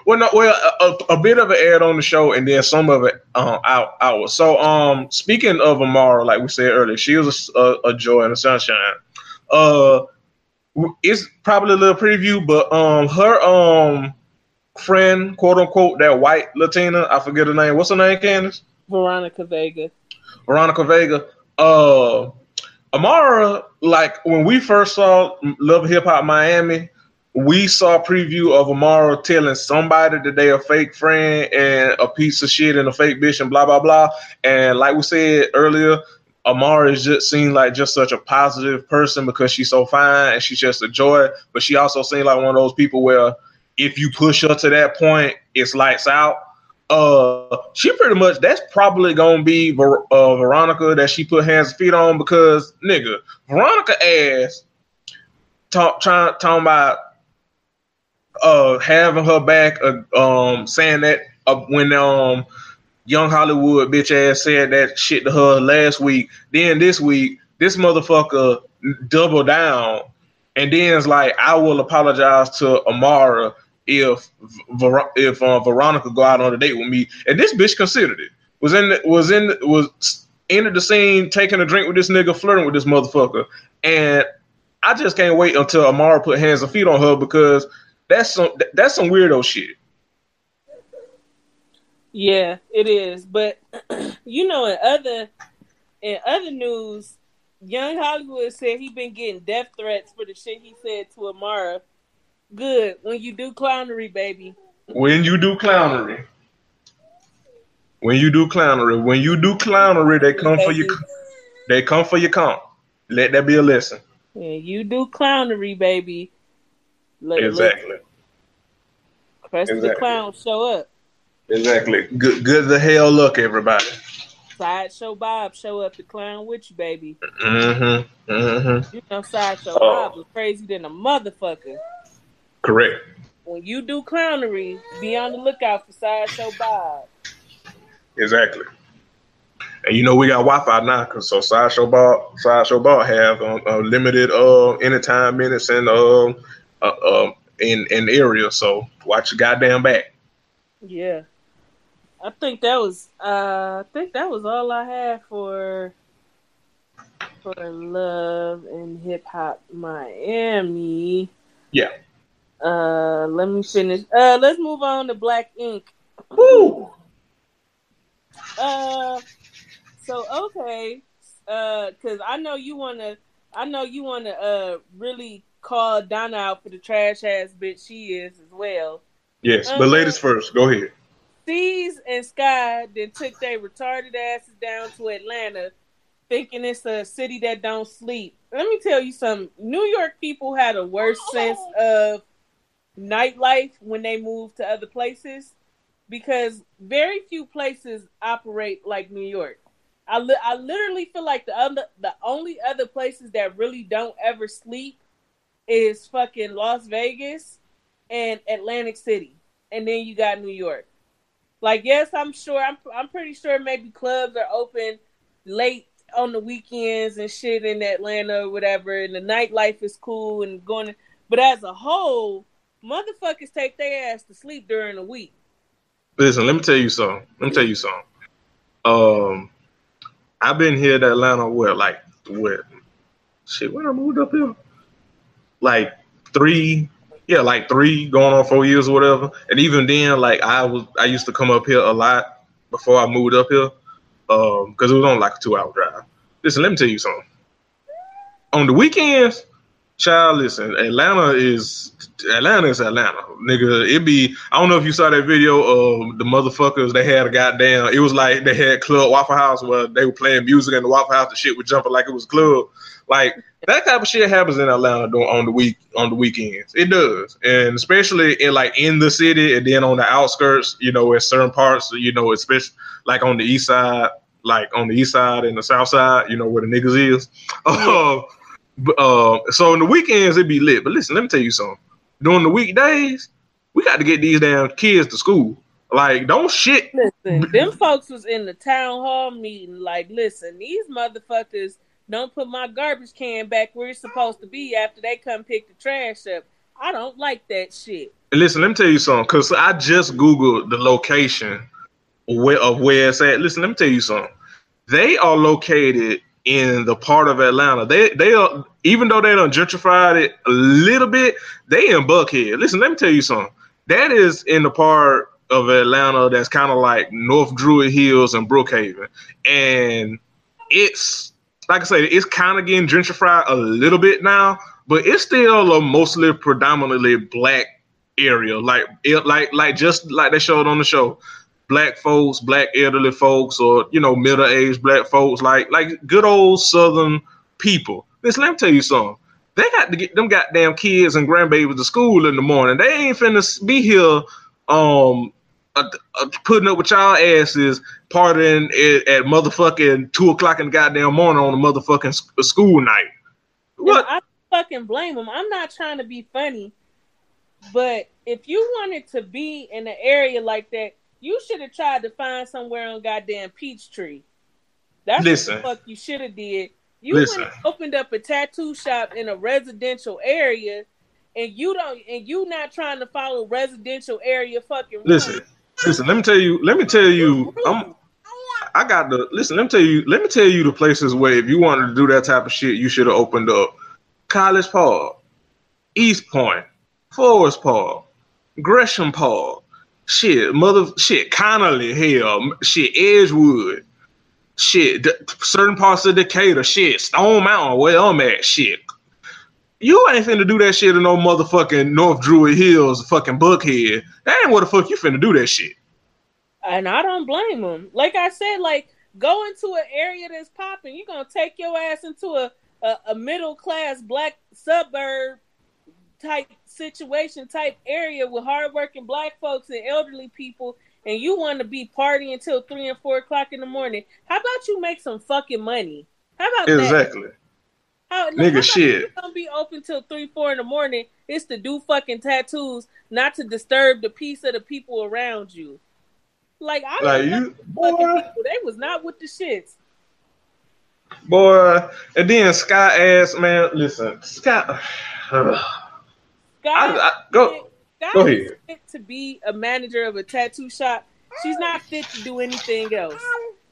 well, no, well, a, a, bit of it aired on the show, and then some of it um, out out. So, um, speaking of Amara, like we said earlier, she was a, a, joy and a sunshine. Uh, it's probably a little preview, but um, her um friend, quote unquote, that white Latina, I forget her name. What's her name, Candace? Veronica Vega. Veronica Vega. Uh, Amara, like when we first saw Love Hip Hop Miami, we saw a preview of Amara telling somebody that they a fake friend and a piece of shit and a fake bitch and blah blah blah. And like we said earlier, Amara just seemed like just such a positive person because she's so fine and she's just a joy. But she also seemed like one of those people where if you push her to that point, it's lights out. Uh, she pretty much that's probably gonna be Ver- uh, Veronica that she put hands and feet on because nigga, Veronica ass talk trying talking about uh having her back, uh, um saying that uh, when um young Hollywood bitch ass said that shit to her last week, then this week this motherfucker double down, and then it's like I will apologize to Amara if if uh, Veronica go out on a date with me, and this bitch considered it. Was in was in was entered the scene, taking a drink with this nigga, flirting with this motherfucker, and I just can't wait until Amara put hands and feet on her because that's some that's some weirdo shit. Yeah, it is. But you know, in other in other news, Young Hollywood said he been getting death threats for the shit he said to Amara. Good when you do clownery, baby. When you do clownery. When you do clownery, when you do clownery, they come baby. for you. They come for your comp. Let that be a lesson. Yeah, you do clownery, baby. Let, exactly. Let, exactly. the clown show up. Exactly. Good good the hell luck, everybody. Sideshow Bob show up the clown with you, baby. Mm-hmm. Mm-hmm. You know Sideshow oh. Bob was crazy than a motherfucker. Correct. When you do clownery, be on the lookout for Sideshow Bob. Exactly. And you know we got Wi-Fi now, cause so Sideshow Bob, Sideshow Bob have um, uh, limited uh anytime minutes and um uh, uh, in in area. So watch your goddamn back. Yeah. I think that was uh I think that was all I had for for love and hip hop Miami. Yeah. Uh let me finish. Uh let's move on to Black Ink. Woo! Uh so okay. Uh cuz I know you want to I know you want to uh really call Donna out for the trash ass bitch she is as well. Yes, but ladies first. Go ahead. Steez and Sky then took their retarded asses down to Atlanta, thinking it's a city that don't sleep. Let me tell you something. New York people had a worse sense of nightlife when they move to other places because very few places operate like New York. I, li- I literally feel like the other the only other places that really don't ever sleep is fucking Las Vegas and Atlantic City, and then you got New York. Like, yes, I'm sure. I'm I'm pretty sure maybe clubs are open late on the weekends and shit in Atlanta or whatever, and the nightlife is cool and going. But as a whole, motherfuckers take their ass to sleep during the week. Listen, let me tell you something. Let me tell you something. Um, I've been here to Atlanta. What, like, what? Shit, when I moved up here, like three, yeah, like three going on four years or whatever. And even then, like I was, I used to come up here a lot before I moved up here, um, because it was on like a two hour drive. Listen, let me tell you something. On the weekends, child, listen, Atlanta is Atlanta is Atlanta, nigga. It be I don't know if you saw that video of the motherfuckers they had a goddamn. It was like they had club Waffle House where they were playing music and the Waffle House, the shit was jumping like it was club. Like that type of shit happens in Atlanta on the week on the weekends. It does, and especially in like in the city, and then on the outskirts. You know, in certain parts, you know, especially like on the east side, like on the east side and the south side. You know where the niggas is. Um, Uh, so in the weekends it'd be lit. But listen, let me tell you something. During the weekdays, we got to get these damn kids to school. Like, don't shit. Listen, them folks was in the town hall meeting. Like, listen, these motherfuckers don't put my garbage can back where it's supposed to be after they come pick the trash up. I don't like that shit. Listen, let me tell you something, because I just Googled the location where, of where it's at. Listen, let me tell you something. They are located in the part of Atlanta. They they are even though they don't gentrified it a little bit, they in Buckhead. Listen, let me tell you something. That is in the part of Atlanta that's kind of like North Druid Hills and Brookhaven. And it's like I say, it's kind of getting gentrified a little bit now, but it's still a mostly predominantly black area. Like it, like like just like they showed on the show, black folks, black elderly folks, or you know middle aged black folks, like like good old southern people. Listen, let me tell you something. They got to get them goddamn kids and grandbabies to school in the morning. They ain't finna be here um uh, uh, putting up with y'all asses partying at, at, motherfucking two o'clock in the goddamn morning on a motherfucking school night. What? I fucking blame them. I'm not trying to be funny, but if you wanted to be in an area like that, you should have tried to find somewhere on goddamn Peachtree. That's Listen. what the fuck you should have did. You Listen. opened up a tattoo shop in a residential area, and you don't, and you not trying to follow residential area fucking. Rules. Listen, listen. Let me tell you. Let me tell you. I'm. I got the listen. Let me tell you. Let me tell you the places where if you wanted to do that type of shit, you should have opened up College Park, East Point, Forest Park, Gresham Park, shit, mother, shit, Conley, hell, shit, Edgewood, shit, certain parts of Decatur, shit, Stone Mountain, where I'm at, shit. You ain't finna do that shit in no motherfucking North Druid Hills, fucking Buckhead. That ain't what the fuck you finna do that shit. And I don't blame them. Like I said, like go into an area that's popping. You're gonna take your ass into a, a, a middle class black suburb type situation, type area with hardworking black folks and elderly people, and you want to be partying until three and four o'clock in the morning, how about you make some fucking money? How about exactly? That? How, Nigga, how shit. Gonna be open till three, four in the morning. It's to do fucking tattoos, not to disturb the peace of the people around you. Like I like you, boy. They was not with the shits. Boy, and then Sky asked, man, listen. Uh, Sky, I, I, go. Sky Go ahead. fit to be a manager of a tattoo shop. She's not fit to do anything else.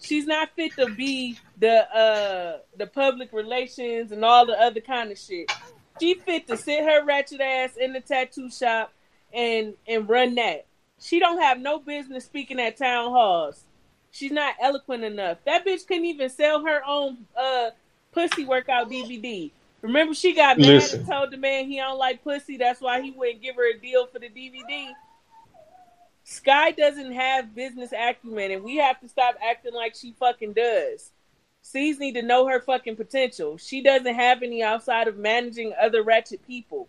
She's not fit to be the uh the public relations and all the other kind of shit. She fit to sit her ratchet ass in the tattoo shop and and run that. She don't have no business speaking at town halls. She's not eloquent enough. That bitch couldn't even sell her own uh pussy workout DVD. Remember, she got mad Listen. and told the man he don't like pussy. That's why he wouldn't give her a deal for the DVD. Sky doesn't have business acumen, and we have to stop acting like she fucking does. C's need to know her fucking potential. She doesn't have any outside of managing other ratchet people.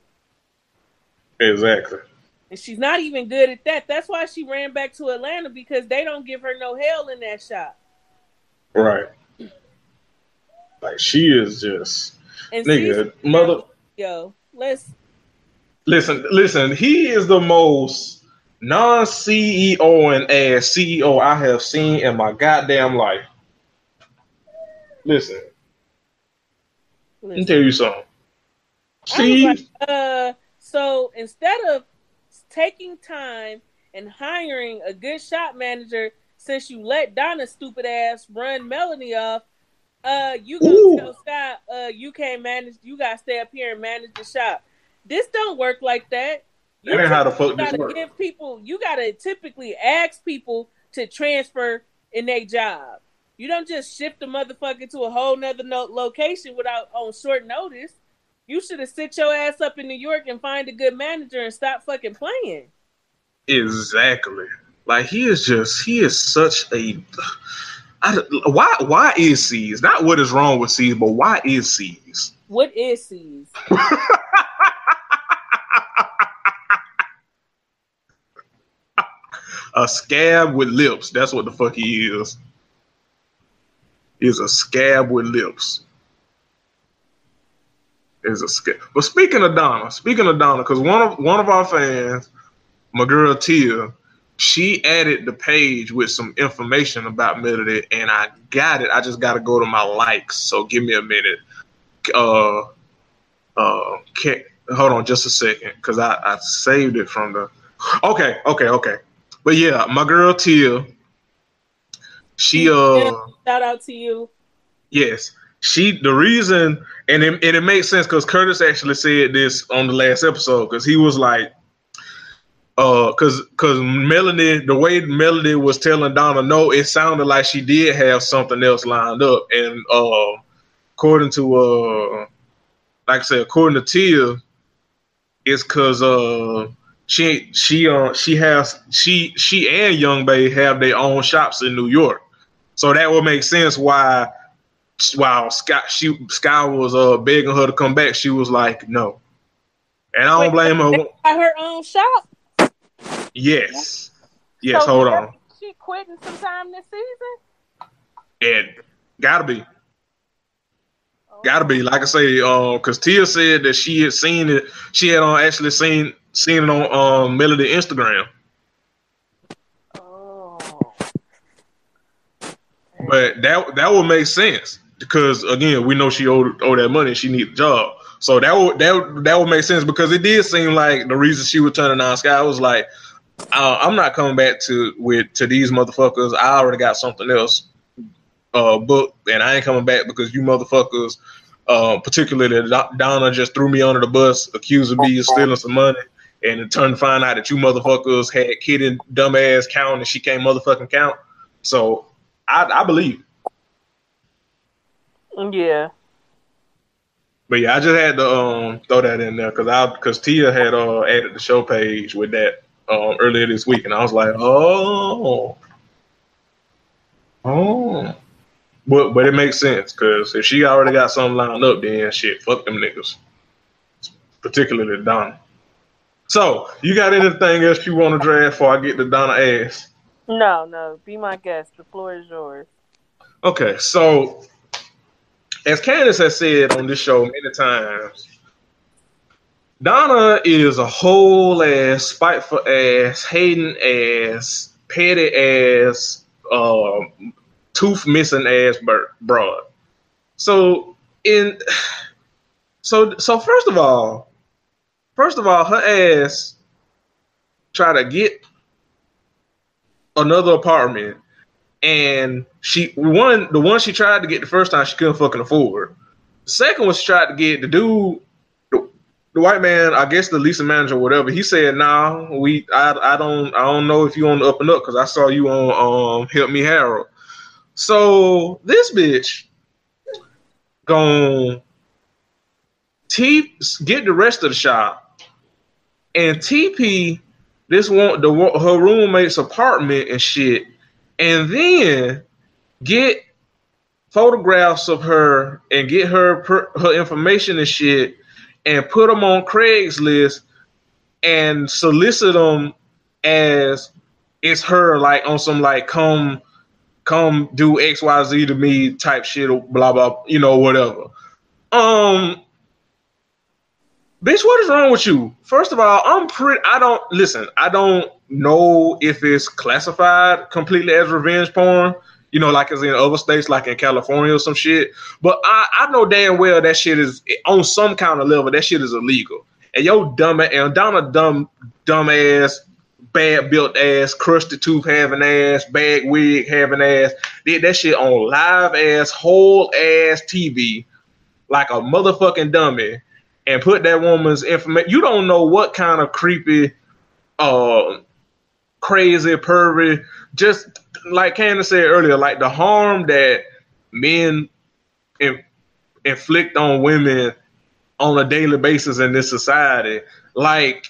Exactly. And she's not even good at that. That's why she ran back to Atlanta because they don't give her no hell in that shop. Right. Like she is just and nigga, mother. Yo, let's listen. Listen, he is the most non CEO and ass CEO I have seen in my goddamn life. Listen, listen. let me tell you something. See, like, uh, so instead of taking time and hiring a good shop manager, since you let Donna stupid ass run Melanie off, uh, you gonna Ooh. tell Scott, uh, you can't manage. You gotta stay up here and manage the shop. This don't work like that. You that ain't how the fuck this work. Give people, you gotta typically ask people to transfer in their job. You don't just shift the motherfucker to a whole nother no- location without on short notice. You should have sit your ass up in New York and find a good manager and stop fucking playing. Exactly. Like he is just he is such a I, why why is C's not what is wrong with C's, but why is C's? What is C's? a scab with lips. That's what the fuck he is. He's a scab with lips. Is a scab. But speaking of Donna, speaking of Donna, because one of one of our fans, my girl Tia, she added the page with some information about Melody, and I got it. I just got to go to my likes. So give me a minute. Uh, uh, can, hold on just a second, because I, I saved it from the. Okay, okay, okay. But yeah, my girl Tia, she uh, shout out to you. Yes, she the reason, and it, and it makes sense because Curtis actually said this on the last episode because he was like uh cause cause Melody the way Melody was telling Donna no, it sounded like she did have something else lined up. And uh according to uh like I said, according to Tia, it's cause uh she she uh she has she she and Young Bae have their own shops in New York. So that would make sense why while Sky she Sky was uh begging her to come back, she was like, no. And I don't Wait, blame her. By her own shop. Yes. Yes, so hold on. She quitting sometime this season? And gotta be. Oh. Gotta be. Like I say, uh, cause Tia said that she had seen it, she had uh, actually seen seen it on um Melody Instagram. Oh. But that that would make sense. because again, we know she owed, owed that money. She need a job. So that would that would, that would make sense because it did seem like the reason she was turning down Sky was like, uh, I'm not coming back to with to these motherfuckers. I already got something else uh booked, and I ain't coming back because you motherfuckers, uh, particularly Donna, just threw me under the bus, accusing me of stealing some money, and in turn to find out that you motherfuckers had kid and dumbass count, and she can't motherfucking count. So I, I believe. Yeah. But yeah, I just had to um, throw that in there because I because Tia had uh, added the show page with that um, earlier this week, and I was like, oh, oh. But but it makes sense because if she already got something lined up, then shit, fuck them niggas, particularly Donna. So you got anything else you want to draft before I get to Donna ass? No, no. Be my guest. The floor is yours. Okay, so as Candace has said on this show many times, Donna is a whole ass, spiteful ass, hating ass, petty ass, uh, tooth missing ass broad. So in so so first of all, first of all, her ass try to get another apartment and she one the one she tried to get the first time she couldn't fucking afford. Second one she tried to get the dude, the, white man, I guess the leasing manager whatever. He said, "Nah, we I I don't I don't know if you on the up and up because I saw you on um Help Me Harold." So this bitch gonna get the rest of the shop and TP this one the her roommate's apartment and shit and then get photographs of her and get her her information and shit and put them on Craigslist and solicit them as it's her like on some like come come do xyz to me type shit or blah blah you know whatever um bitch what is wrong with you first of all i'm pretty i don't listen i don't know if it's classified completely as revenge porn. You know, like it's in other states, like in California or some shit. But I, I know damn well that shit is on some kind of level. That shit is illegal. And yo, dumb and dumb, dumb ass, bad built ass, crusted tooth having ass, bag wig having ass, did that shit on live ass, whole ass TV, like a motherfucking dummy, and put that woman's information. You don't know what kind of creepy, uh, crazy, pervy, just like Candace said earlier, like the harm that men in, inflict on women on a daily basis in this society. Like,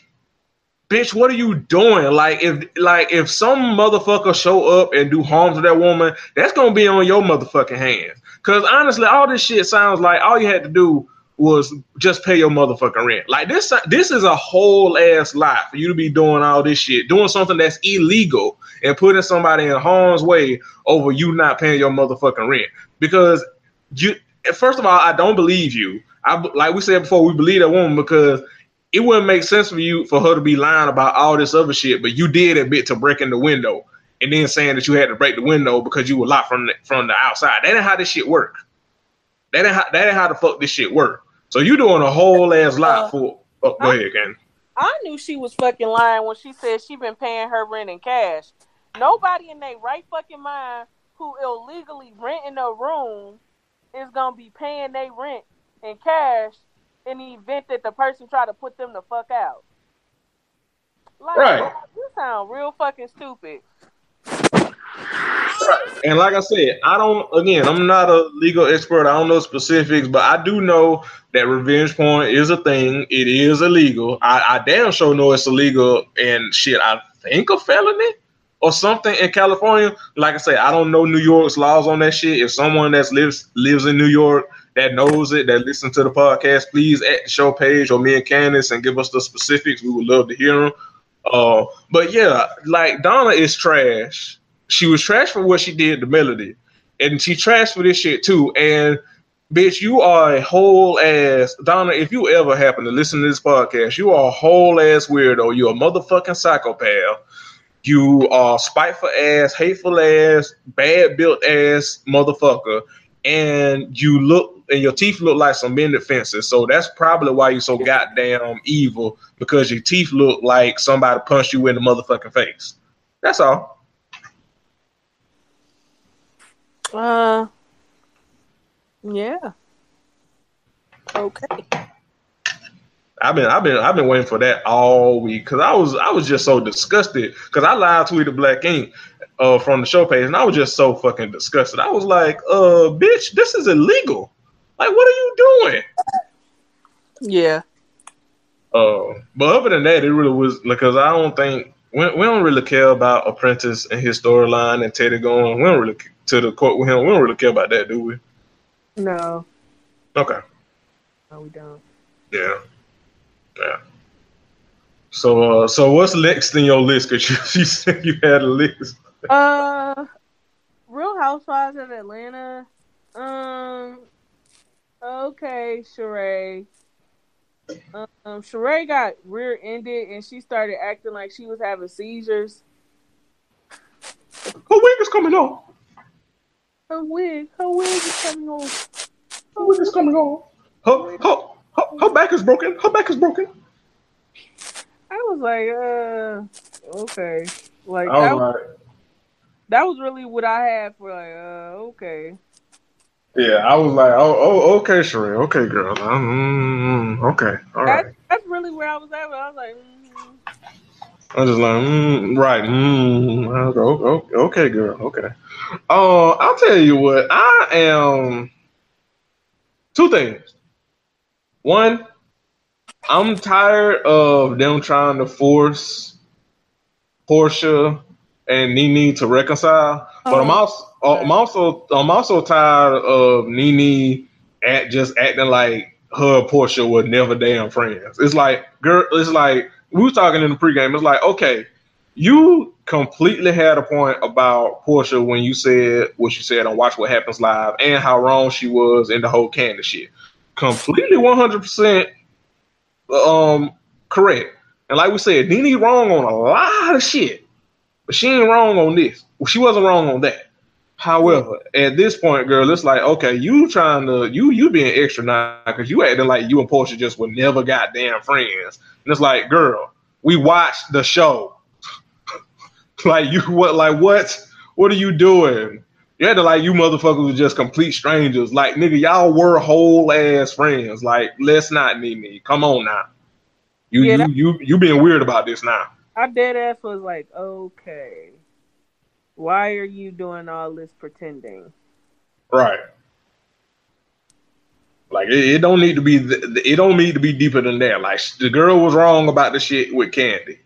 bitch, what are you doing? Like, if like if some motherfucker show up and do harm to that woman, that's gonna be on your motherfucking hands. Cause honestly, all this shit sounds like all you had to do was just pay your motherfucking rent. Like this, this is a whole ass lie for you to be doing all this shit, doing something that's illegal and putting somebody in harm's way over you not paying your motherfucking rent. Because you, first of all, I don't believe you. I like we said before, we believe that woman because it wouldn't make sense for you for her to be lying about all this other shit, but you did admit to breaking the window and then saying that you had to break the window because you were locked from the, from the outside. That ain't how this shit work. That ain't how that ain't how the fuck this shit work. So you doing a whole ass lot uh, for? Oh, go I, ahead, Ken. I knew she was fucking lying when she said she been paying her rent in cash. Nobody in their right fucking mind who illegally renting a room is gonna be paying their rent in cash in the event that the person try to put them the fuck out. Like, right. You sound real fucking stupid. And like I said, I don't. Again, I'm not a legal expert. I don't know specifics, but I do know that revenge porn is a thing. It is illegal. I, I damn sure know it's illegal and shit. I think a felony or something in California. Like I said, I don't know New York's laws on that shit. If someone that lives lives in New York that knows it, that listens to the podcast, please at the show page or me and Candace and give us the specifics. We would love to hear them. Uh, but yeah, like Donna is trash she was trash for what she did to Melody, and she trashed for this shit too. And bitch, you are a whole ass Donna. If you ever happen to listen to this podcast, you are a whole ass weirdo. You're a motherfucking psychopath. You are spiteful ass, hateful ass, bad built ass motherfucker. and you look and your teeth look like some mended fences. So that's probably why you're so goddamn evil because your teeth look like somebody punched you in the motherfucking face. That's all. Uh, yeah. Okay. I've been I've been I've been waiting for that all week because I was I was just so disgusted because I live tweeted Black Ink uh, from the show page and I was just so fucking disgusted. I was like, uh, bitch, this is illegal. Like, what are you doing? Yeah. Uh, but other than that, it really was because I don't think we, we don't really care about Apprentice and his storyline and Teddy going. We don't really to the court with him. We don't really care about that, do we? No. Okay. No, we don't. Yeah. Yeah. So, uh, so what's next in your list? Cause you, you said you had a list. uh, Real Housewives of Atlanta. Um. Okay, Sheree. Um, Sheree got rear-ended and she started acting like she was having seizures. Her wig is coming off. Her wig, her wig is coming off. Her wig is coming off. Her, her, her, her back is broken. Her back is broken. I was like, uh, okay, like All that, right. was, that was really what I had for like, uh, okay. Yeah, I was like, oh, oh okay, Sheree, okay, girl, mm, okay, all right. That's, that's really where I was at. I was like, mm. I'm just like, mm, right, mm. I was like, okay, okay, girl, okay. Uh, I'll tell you what, I am. Two things. One, I'm tired of them trying to force Porsha and Nene to reconcile, but I'm Oh. also I'm also I'm also tired of Nene at just acting like her and Porsha were never damn friends. It's like girl, it's like we were talking in the pregame. It's like okay, you completely had a point about Porsha when you said what you said on Watch What Happens Live and how wrong she was in the whole Kandi shit. Completely 100 percent um correct. And like we said, Nene wrong on a lot of shit, but she ain't wrong on this. She wasn't wrong on that. However, at this point, girl, it's like okay, you trying to you you being extra now because you acting like you and Porsha just were never goddamn friends. And it's like, girl, we watched the show. like you what like what what are you doing? You had to like you motherfuckers were just complete strangers. Like nigga, y'all were whole ass friends. Like let's not Nene. Come on now. You Yeah, you you you being weird about this now. I dead ass was like, okay, why are you doing all this pretending? Right. Like it, it don't need to be. th- It don't need to be deeper than that. Like the girl was wrong about the shit with Kandi.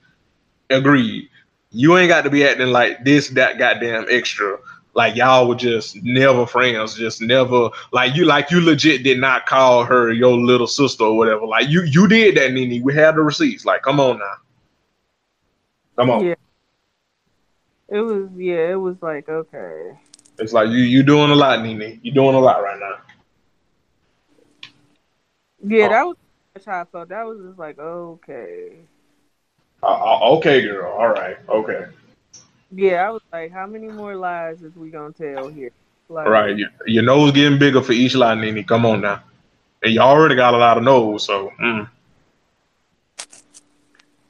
Agreed. You ain't got to be acting like this, that goddamn extra. Like y'all were just never friends, just never like you. Like you legit did not call her your little sister or whatever. Like you, you did that, Nene. We had the receipts. Like, come on now. Come on. Yeah. It was yeah, it was like okay. It's like you, you doing a lot, Nene. You doing a lot right now. Yeah, Oh. that was how I felt. That was just like okay. Uh, uh, okay, girl. All right. Okay. Yeah, I was like, how many more lies is we gonna tell here? Like, Right. Your, your nose getting bigger for each line, Nene. Come on now. And you already got a lot of nose, so mm,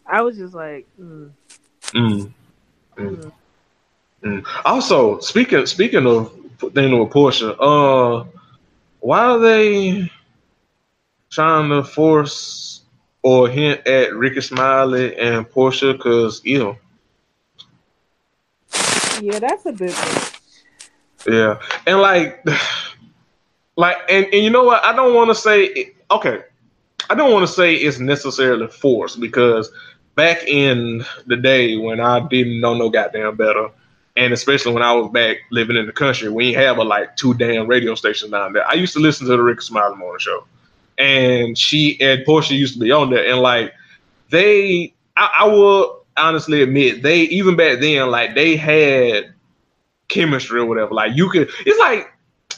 I was just like, mm, mm, mm, mm. Also, speaking speaking of thing with Porsha, uh why are they trying to force or hint at Rickey Smiley and Porsha because you know yeah, that's a bit. much. Yeah, and like, like, and, and you know what? I don't want to say okay. I don't want to say it's necessarily forced because back in the day when I didn't know no goddamn better, and especially when I was back living in the country, we ain't have a like two damn radio stations down there. I used to listen to the Rick Smiley Morning Show, and she and Porsha used to be on there, and like they, I, I will honestly admit they even back then like they had chemistry or whatever. Like you could, it's like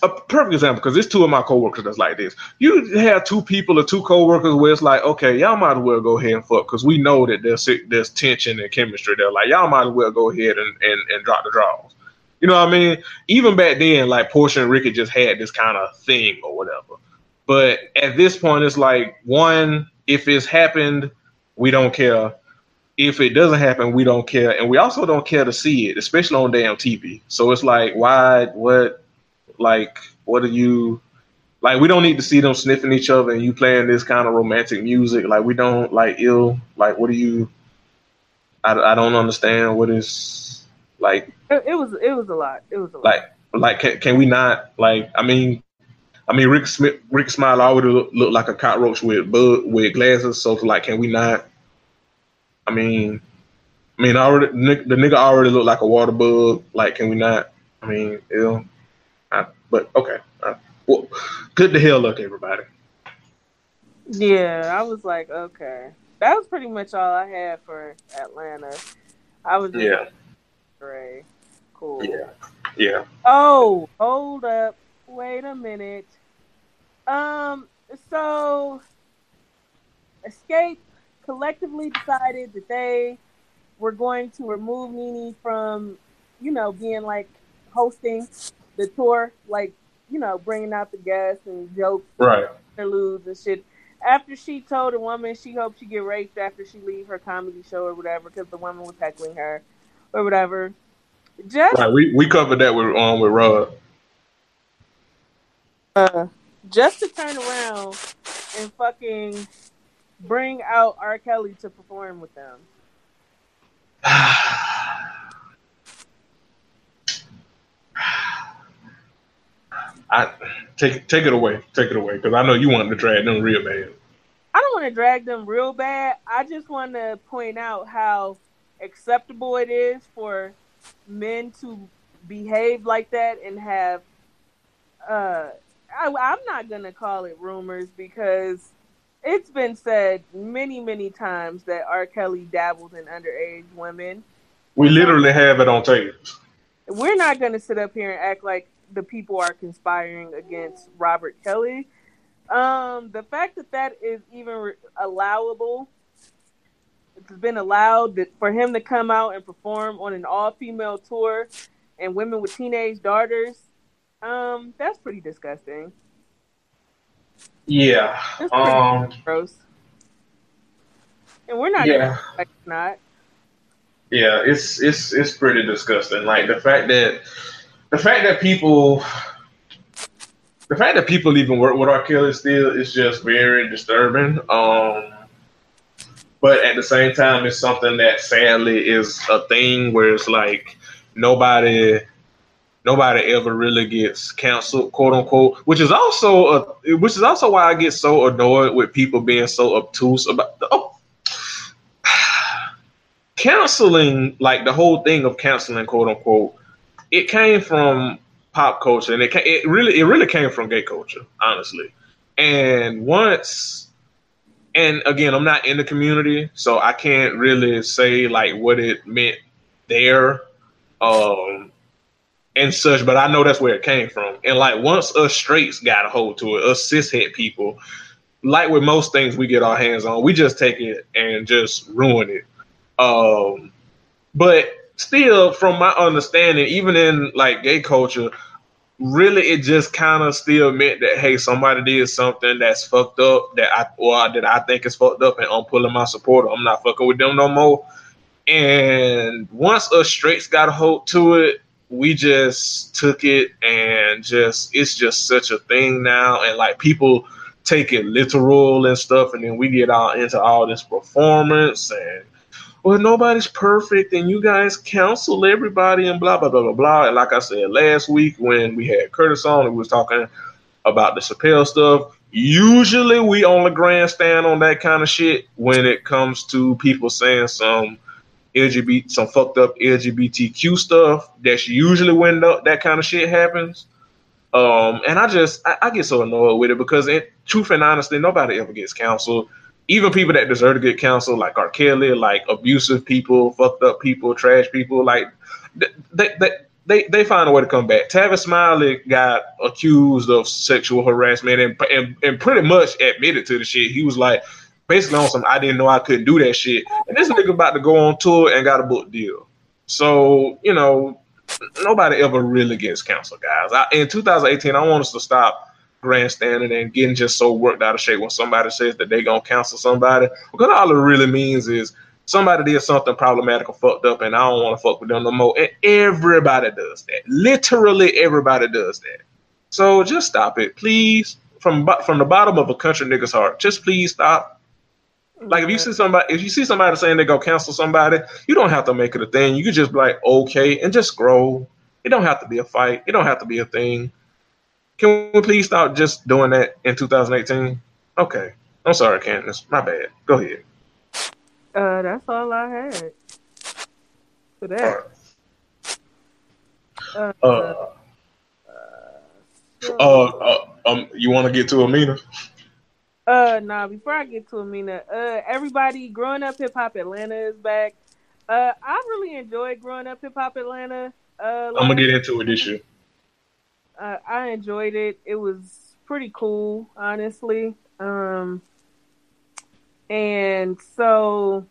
a perfect example because it's two of my coworkers that's like this. You have two people or two coworkers where it's like, okay, y'all might as well go ahead and fuck because we know that there's there's tension and chemistry there. Like y'all might as well go ahead and and, and drop the draws. You know what I mean? Even back then, like Porsha and Rickey just had this kind of thing or whatever. But at this point, it's like one, if it's happened, we don't care. If it doesn't happen, we don't care, and we also don't care to see it, especially on damn TV. So it's like, why? What? Like, what are you? Like, we don't need to see them sniffing each other and you playing this kind of romantic music. Like, we don't like ill. Like, what are you? I, I don't understand what is like. It, it was it was a lot. It was a lot. Like like can, can we not like? I mean, I mean, Rick Smith, Rick Smile already look, look like a cockroach with bug with glasses. So like, can we not? I mean, I mean, already the nigga already looked like a water bug. Like, can we not? I mean, know, I, but okay. I, well, good to hell luck, everybody. Yeah, I was like, okay, that was pretty much all I had for Atlanta. I was yeah, great, cool. Yeah, yeah. Oh, hold up, wait a minute. Um, so Xscape collectively decided that they were going to remove Nene from, you know, being like hosting the tour, like, you know, bringing out the guests and jokes, right, interludes and shit. After she told a woman she hoped she get raped after she leave her comedy show or whatever, because the woman was heckling her or whatever. Just right, we we covered that with um with Rod. Uh, just to turn around and fucking bring out R. Kelly to perform with them. I take take it away, take it away, because I know you want to drag them real bad. I don't want to drag them real bad. I just want to point out how acceptable it is for men to behave like that and have uh I, I'm not gonna call it rumors because it's been said many, many times that R. Kelly dabbled in underage women. We literally have it on tape. We're not gonna sit up here and act like the people are conspiring against Robert Kelly. Um, the fact that that is even re- allowable, it's been allowed that for him to come out and perform on an all-female tour and women with teenage daughters um, that's pretty disgusting. Yeah. Um. Gross. And we're not. Yeah. Like not. Yeah, it's it's it's pretty disgusting. Like the fact that the fact that people the fact that people even work with R. Kelly still is just very disturbing. Um, but at the same time, it's something that sadly is a thing where it's like nobody nobody ever really gets canceled, quote unquote. Which is also a, which is also why I get so annoyed with people being so obtuse about the, oh, canceling. Like the whole thing of canceling, quote unquote, it came from pop culture, and it it really it really came from gay culture, honestly. And once, and again, I'm not in the community, so I can't really say like what it meant there. Um, and such, but I know that's where it came from. And like once us straights got a hold to it, us cishet people, like with most things we get our hands on, we just take it and just ruin it. Um, but still, from my understanding, even in like gay culture, really it just kind of still meant that hey, somebody did something that's fucked up that I or that I think is fucked up, and I'm pulling my support. I'm not fucking with them no more. And once us straights got a hold to it, we just took it and just it's just such a thing now and like people take it literal and stuff and then we get all into all this performance and well nobody's perfect and you guys counsel everybody and blah blah blah blah blah and like i said last week when we had curtis on and we was talking about the chappelle stuff usually we on the grandstand on that kind of shit when it comes to people saying some LGBT, some fucked up LGBTQ stuff. That's usually when the, that kind of shit happens. Um, and I just I, I, get so annoyed with it because, in truth and honestly, nobody ever gets counseled. Even people that deserve to get counseled, like R. Kelly, like abusive people, fucked up people, trash people, like they they they, they find a way to come back. Tavis Smiley got accused of sexual harassment and, and and pretty much admitted to the shit. He was like, basically on some I didn't know I couldn't do that shit. And this nigga about to go on tour and got a book deal. So, you know, nobody ever really gets counsel, guys. I, in 2018, I want us to stop grandstanding and getting just so worked out of shape when somebody says that they gonna cancel somebody because all it really means is somebody did something problematic or fucked up and I don't want to fuck with them no more. And everybody does that. Literally everybody does that. So just stop it, please. From from the bottom of a country nigga's heart, just please stop. Like if you see somebody, if you see somebody saying they go cancel somebody, you don't have to make it a thing. You can just be like, okay, and just scroll. It don't have to be a fight. It don't have to be a thing. Can we please stop just doing that in 2018? Okay. I'm sorry, Candace. My bad. Go ahead. Uh, that's all I had for that. Uh, uh, uh, uh, uh um, you want to get to Amina? Uh, nah. Before I get to Amina, uh, everybody, growing up hip hop Atlanta is back. Uh, I really enjoyed growing up hip hop Atlanta. Uh, I'm gonna get into it this year. Uh, I enjoyed it. It was pretty cool, honestly. Um, and so,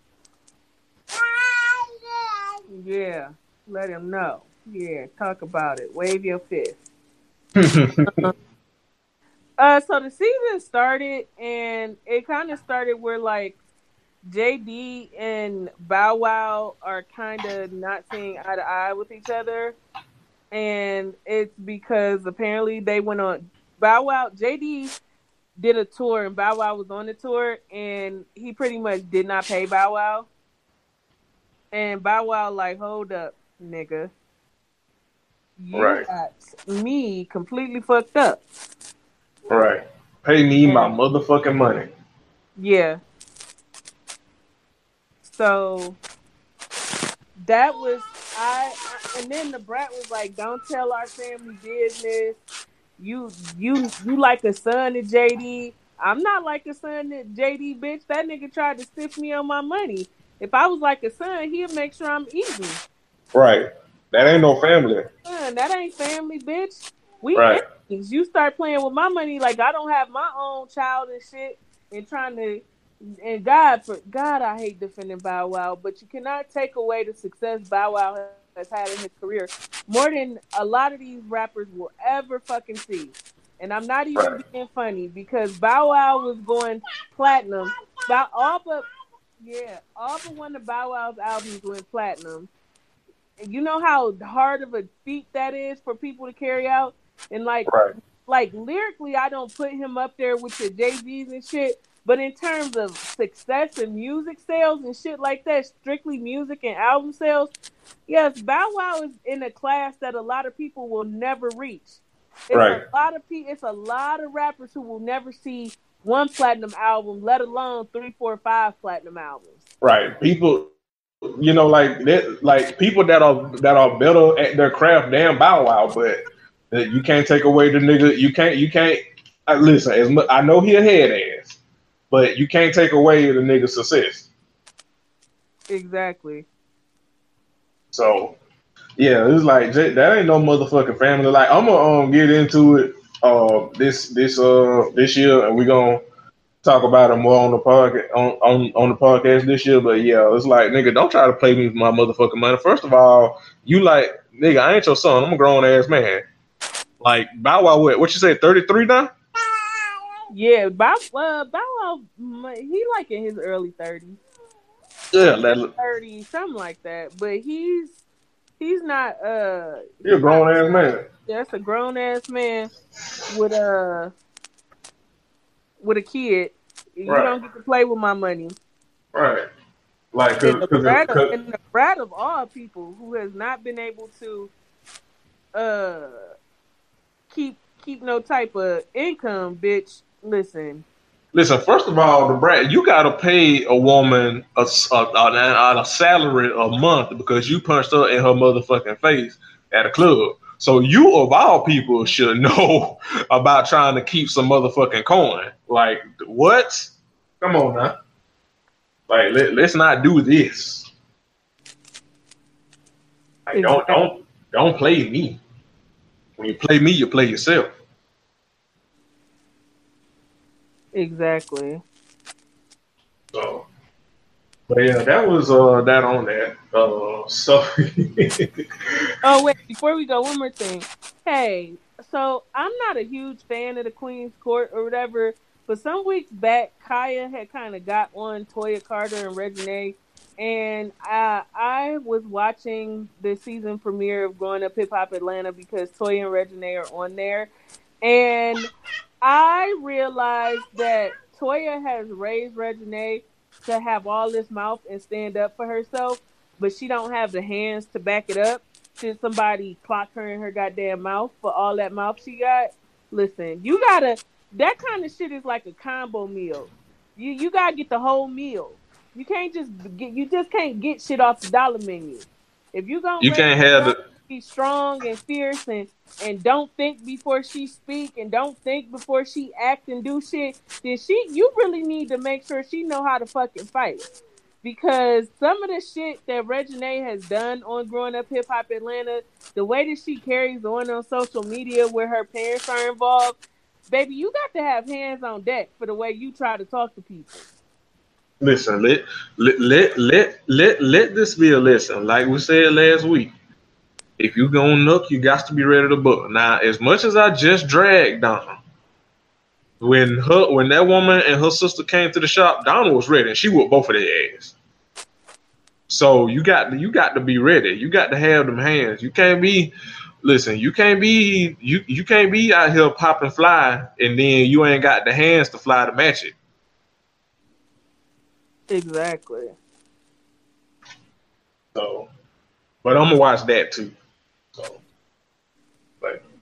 yeah, let him know. Yeah, talk about it. Wave your fist. uh, so the season started, and it kind of started where like JD and Bow Wow are kind of not seeing eye to eye with each other, and it's because apparently they went on Bow Wow. JD did a tour, and Bow Wow was on the tour, and he pretty much did not pay Bow Wow. And Bow Wow like, hold up, nigga. You right. got me completely fucked up. Right. Pay me and, my motherfucking money. Yeah. So that was I, and then Da Brat was like, "Don't tell our family business. You you you like a son to JD. I'm not like a son to JD, bitch. That nigga tried to stiff me on my money. If I was like a son, he'd make sure I'm eating. Right. That ain't no family. Son, that ain't family, bitch. We right. Enemies. You start playing with my money like I don't have my own child and shit, and trying to and God for God, I hate defending Bow Wow, but you cannot take away the success Bow Wow has had in his career more than a lot of these rappers will ever fucking see. And I'm not even right. being funny because Bow Wow was going platinum. Bow, all but yeah, all but one of Bow Wow's albums went platinum. And you know how hard of a feat that is for people to carry out. And like, right. like lyrically, I don't put him up there with the Jay Z's and shit. But in terms of success and music sales and shit like that, strictly music and album sales, yes, Bow Wow is in a class that a lot of people will never reach. It's right. a lot of people. It's a lot of rappers who will never see one platinum album, let alone three, four, five platinum albums. Right. People, you know, like that, like people that are that are better at their craft than Bow Wow, but you can't take away the nigga. You can't. You can't. Uh, listen, as much, I know he a head ass, but you can't take away the nigga's success. Exactly. So, yeah, it's like that ain't no motherfucking family. Like I'm gonna um, get into it uh this this uh this year, and we're gonna talk about it more on the podcast on, on on the podcast this year. But yeah, it's like nigga, don't try to play me with my motherfucking money. First of all, you like nigga, I ain't your son. I'm a grown ass man. Like Bow Wow, what? What you say? Thirty three now? Yeah, Bow, uh, Bow Wow, he like in his early thirties. Yeah, thirty, something like that. But he's he's not. uh He's a grown ass man. That's a grown ass man with a with a kid. You right. don't get to play with my money. Right. Like, cause, and, Da Brat of, and Da Brat of all people who has not been able to uh keep keep no type of income, bitch. Listen. Listen, first of all, Da Brat, you gotta pay a woman a, a, a, a salary a month because you punched her in her motherfucking face at a club. So you of all people should know about trying to keep some motherfucking coin. Like what? Come on now. Like let, let's not do this. Like, don't don't don't play me. When you play me, you play yourself. Exactly. So But yeah, that was uh that on that. Uh, so. oh wait, before we go, one more thing. Hey, so I'm not a huge fan of the Queen's Court or whatever, but some weeks back, Kaya had kind of got on Toya Carter and Reginae, and I I was watching the season premiere of Growing Up Hip Hop Atlanta because Toya and Reginae are on there, and I realized that Toya has raised Reginae to have all this mouth and stand up for herself, but she don't have the hands to back it up. Should somebody clock her in her goddamn mouth for all that mouth she got? Listen, you gotta. That kind of shit is like a combo meal. You you gotta get the whole meal. You can't just get. You just can't get shit off the dollar menu. If you gonna you can't have the be strong and fierce and and don't think before she speak and don't think before she act and do shit, then she you really need to make sure she know how to fucking fight. Because some of the shit that Reginae has done on Growing Up Hip Hop Atlanta, the way that she carries on on social media where her parents are involved, baby, you got to have hands on deck for the way you try to talk to people. Listen, let let let let, let this be a lesson. Like we said last week, if you gonna nook, you got to be ready to book. Now, as much as I just dragged Donna, when her when that woman and her sister came to the shop, Donna was ready and she whooped both of their ass. So you got you got to be ready. You got to have them hands. You can't be listen, you can't be you you can't be out here popping fly and then you ain't got the hands to fly to match it. Exactly. So but I'm gonna watch that too.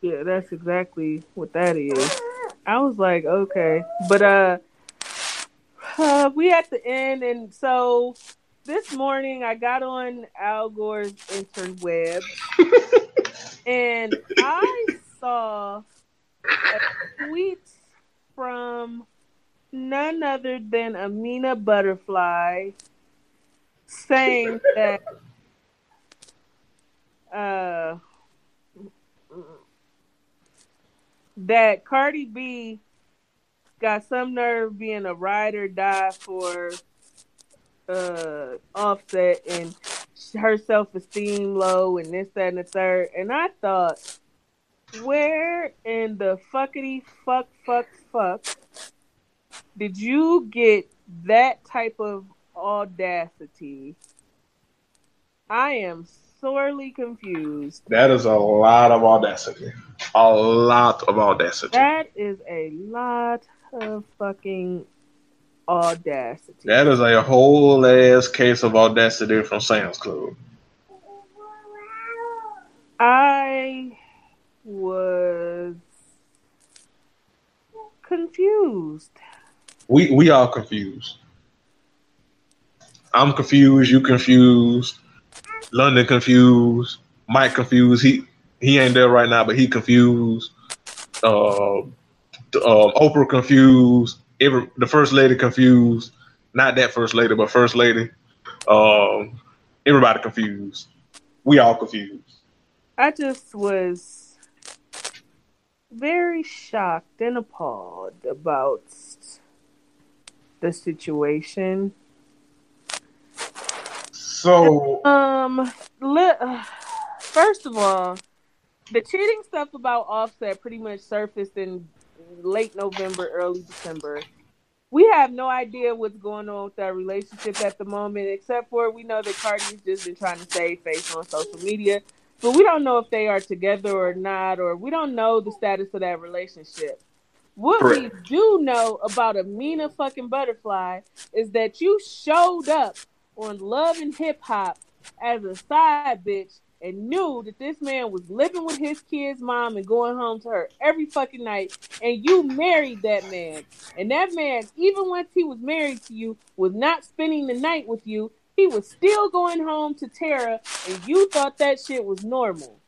Yeah, that's exactly what that is. I was like, okay, but uh, uh, we at the end, and so this morning I got on Al Gore's interweb, and I saw a tweet from none other than Amina Buddafly saying that uh, that Cardi B got some nerve being a ride or die for uh offset and her self esteem low and this, that, and the third. And I thought, where in the fuckity fuck fuck fuck did you get that type of audacity? I am sorely confused. That is a lot of audacity. A lot of audacity. That is a lot of fucking audacity. That is a whole ass case of audacity from Sam's Club. I was confused. We we all confused. I'm confused. You confused. London confused, Mike confused. He he ain't there right now, but he confused. Uh, uh, Oprah confused. Every the first lady confused. Not that first lady, but first lady. Um, everybody confused. We all confused. I just was very shocked and appalled about the situation. So, um, li- first of all, the cheating stuff about Offset pretty much surfaced in late November, early December. We have no idea what's going on with that relationship at the moment, except for we know that Cardi's just been trying to save face on social media, but we don't know if they are together or not, or we don't know the status of that relationship. What Correct. we do know about Amina fucking Buddafly is that you showed up on Love and Hip Hop as a side bitch and knew that this man was living with his kid's mom and going home to her every fucking night, and you married that man. And that man, even once he was married to you, was not spending the night with you. He was still going home to Tara, and you thought that shit was normal.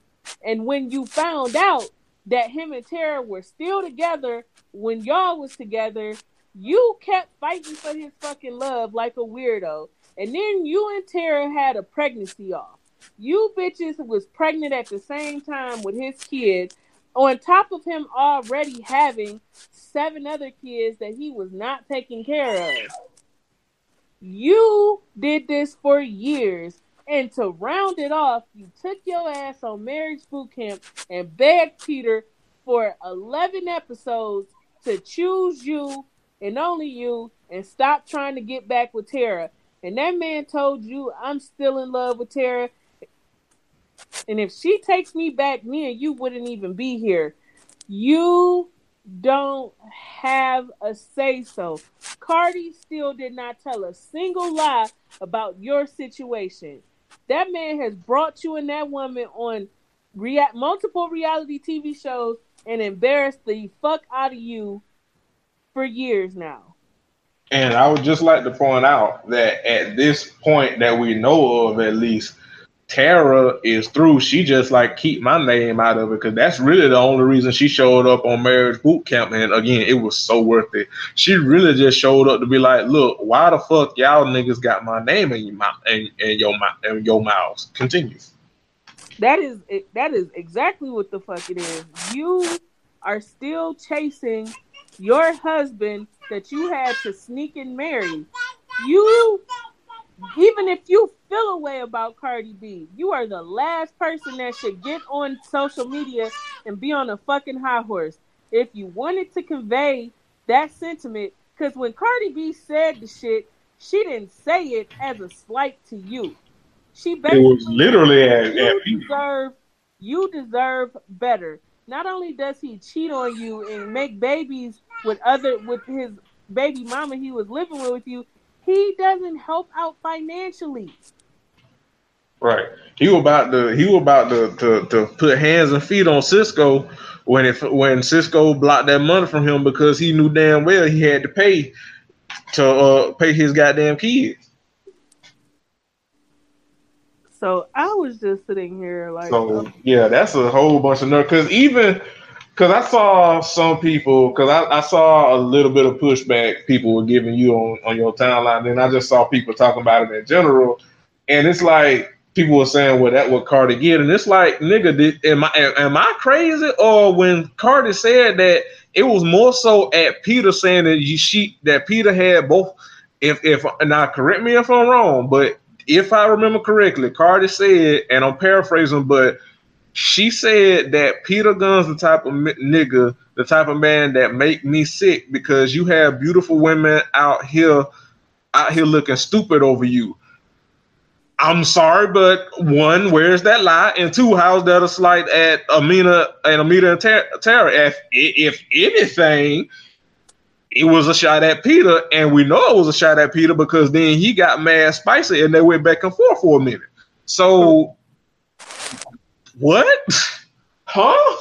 And when you found out that him and Tara were still together when y'all was together, you kept fighting for his fucking love like a weirdo. And then you and Tara had a pregnancy off. You bitches was pregnant at the same time with his kids, on top of him already having seven other kids that he was not taking care of. You did this for years. And to round it off, you took your ass on marriage boot camp and begged Peter for 11 episodes to choose you and only you and stop trying to get back with Tara. And that man told you, I'm still in love with Tara. And if she takes me back, me and you wouldn't even be here. You don't have a say so. Cardi still did not tell a single lie about your situation. That man has brought you and that woman on rea- multiple reality TV shows and embarrassed the fuck out of you for years now. And I would just like to point out that at this point that we know of, at least, Tara is through. She just like keep my name out of it because that's really the only reason she showed up on marriage boot camp. And again, it was so worth it. She really just showed up to be like, look, why the fuck y'all niggas got my name in your mouth and, your mouth and your mouths? Continue. That is that is exactly what the fuck it is. You are still chasing your husband that you had to sneak and marry. You even if you feel a way about Cardi B, you are the last person that should get on social media and be on a fucking high horse. If you wanted to convey that sentiment, because when Cardi B said the shit, she didn't say it as a slight to you. She basically it was literally at, you deserve you deserve better. Not only does he cheat on you and make babies with other with his baby mama he was living with you, he doesn't help out financially. Right. He was about to he was about to, to, to put hands and feet on Cisco when it when Cisco blocked that money from him because he knew damn well he had to pay to uh, pay his goddamn kids. So I was just sitting here like So oh. yeah, that's a whole bunch of nerve because even because I saw some people, because I, I, saw a little bit of pushback people were giving you on, on your timeline. Then I just saw people talking about it in general. And it's like people were saying, well, that what Cardi did. And it's like, nigga, did, am, I, am I crazy? Or when Cardi said that, it was more so at Peter saying that you, she that Peter had both. If if now correct me if I'm wrong, but if I remember correctly, Cardi said, and I'm paraphrasing, but she said that Peter Gunz the type of nigga, the type of man that make me sick because you have beautiful women out here, out here looking stupid over you. I'm sorry, but one, where's that lie? And two, how's that a slight at Amina and Amina and Tara? If, if anything, it was a shot at Peter, and we know it was a shot at Peter because then he got mad spicy and they went back and forth for a minute. So what? Huh?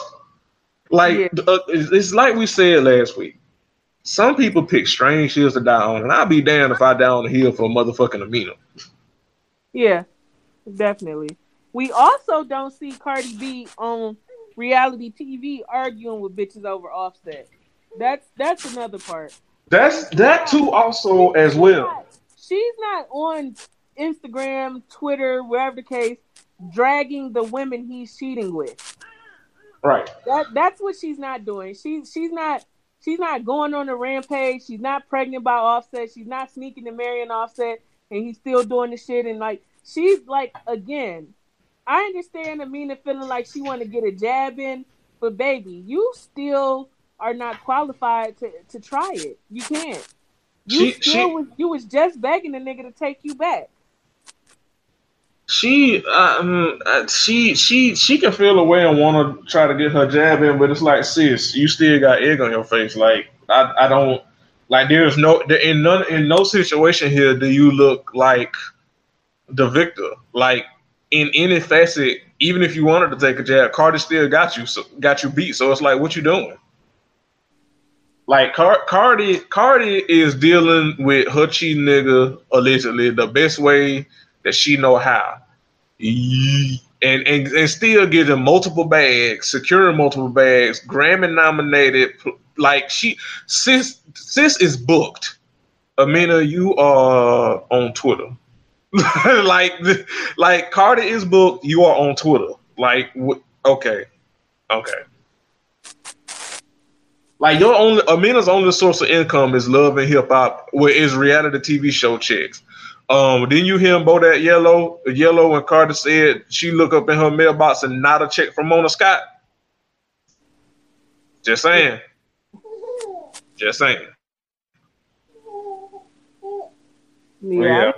Like yeah. uh, it's like we said last week. Some people pick strange hills to die on, and I'll be damned if I die on the hill for a motherfucking Amina. Yeah, definitely. We also don't see Cardi B on reality TV arguing with bitches over Offset. That's that's another part. That's that too also as well. she's not on Instagram, Twitter, wherever the case, dragging the women he's cheating with. Right. That that's what she's not doing. She's she's not she's not going on a rampage. She's not pregnant by Offset. She's not sneaking to marry an Offset, and he's still doing the shit. And like she's like again, I understand Amina feeling like she want to get a jab in, but baby, you still are not qualified to to try it. You can't. You she, still she, was you was just begging the nigga to take you back she um uh, she she she can feel a way and want to try to get her jab in, but it's like sis, you still got egg on your face. Like I I don't like there's no in none in no situation here do you look like the victor. Like in any facet, even if you wanted to take a jab, Cardi still got you so got you beat. So it's like what you doing? Like Car- Cardi Cardi is dealing with her cheating nigga allegedly the best way that she know how. And, and and still getting multiple bags, securing multiple bags, Grammy nominated. Like she, sis, sis is booked. Amina, you are on Twitter. like, like Cardi is booked. You are on Twitter. Like, okay, okay. Like your only Amina's only source of income is love and hip hop, where is reality TV show chicks. Um, didn't you hear him Bodak Yellow? Yellow when Cardi said she look up in her mailbox and not a check from Mona Scott. Just saying. Just saying. Yeah. yeah.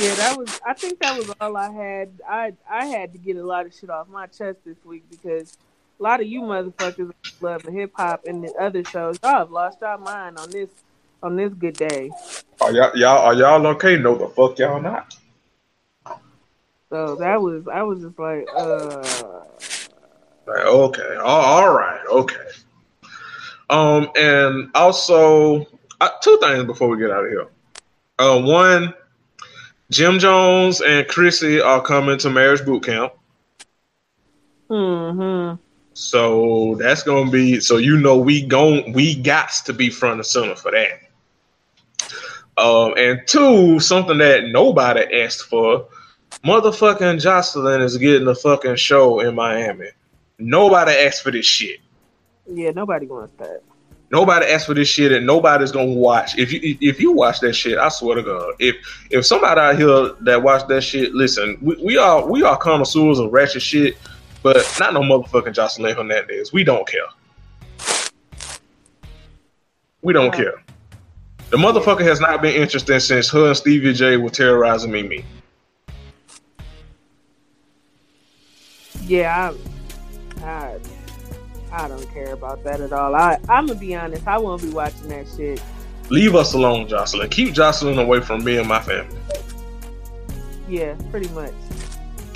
Yeah, that was. I think that was all I had. I I had to get a lot of shit off my chest this week because a lot of you motherfuckers love the hip hop and the other shows. Y'all have lost your mind on this on this good day. Are y'all, y'all are y'all okay? No, the fuck y'all not. So that was I was just like, uh. Like, okay, all, all right, okay. Um, and also uh, two things before we get out of here. Uh, one, Jim Jones and Chrissy are coming to marriage boot camp. Hmm. So that's gonna be so you know we gon' we got to be front and center for that. Um, and two, something that nobody asked for, motherfucking Joseline is getting a fucking show in Miami. Nobody asked for this shit. Yeah, nobody wants that. Nobody asked for this shit, and nobody's gonna watch. If you if you watch that shit, I swear to God, if if somebody out here that watch that shit, listen, we, we are we are connoisseurs of ratchet shit, but not no motherfucking Joseline Hernandez. We don't care. We don't care. The motherfucker has not been interested since her and Stevie J were terrorizing Mimi. Yeah, I, I I don't care about that at all. I I'm gonna be honest. I won't be watching that shit. Leave us alone, Joseline. Keep Joseline away from me and my family. Yeah, pretty much.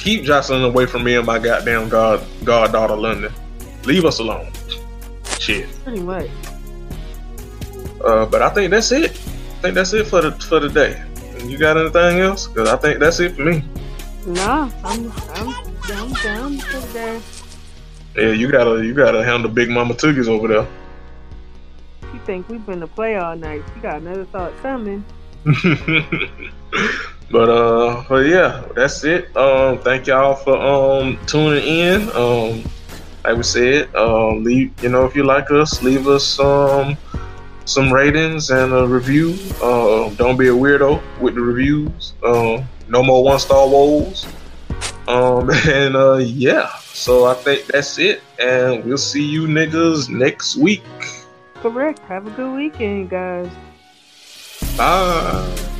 Keep Joseline away from me and my goddamn god goddaughter London. Leave us alone. Shit. Pretty much. Uh, but I think that's it. I think that's it for the for the day. You got anything else? Because I think that's it for me. Nah, I'm I'm down down for the day. Yeah, you gotta you gotta handle Big Mama Toogies over there. You think we've been to play all night? You got another thought coming. but uh, but yeah, that's it. Um, thank y'all for um tuning in. Um, like we said, um, leave you know if you like us, leave us um some ratings and a review. Uh, don't be a weirdo with the reviews. Uh, no more one star woes. Um, and uh, yeah, so I think that's it, and we'll see you niggas next week. Correct. Have a good weekend, guys. Bye.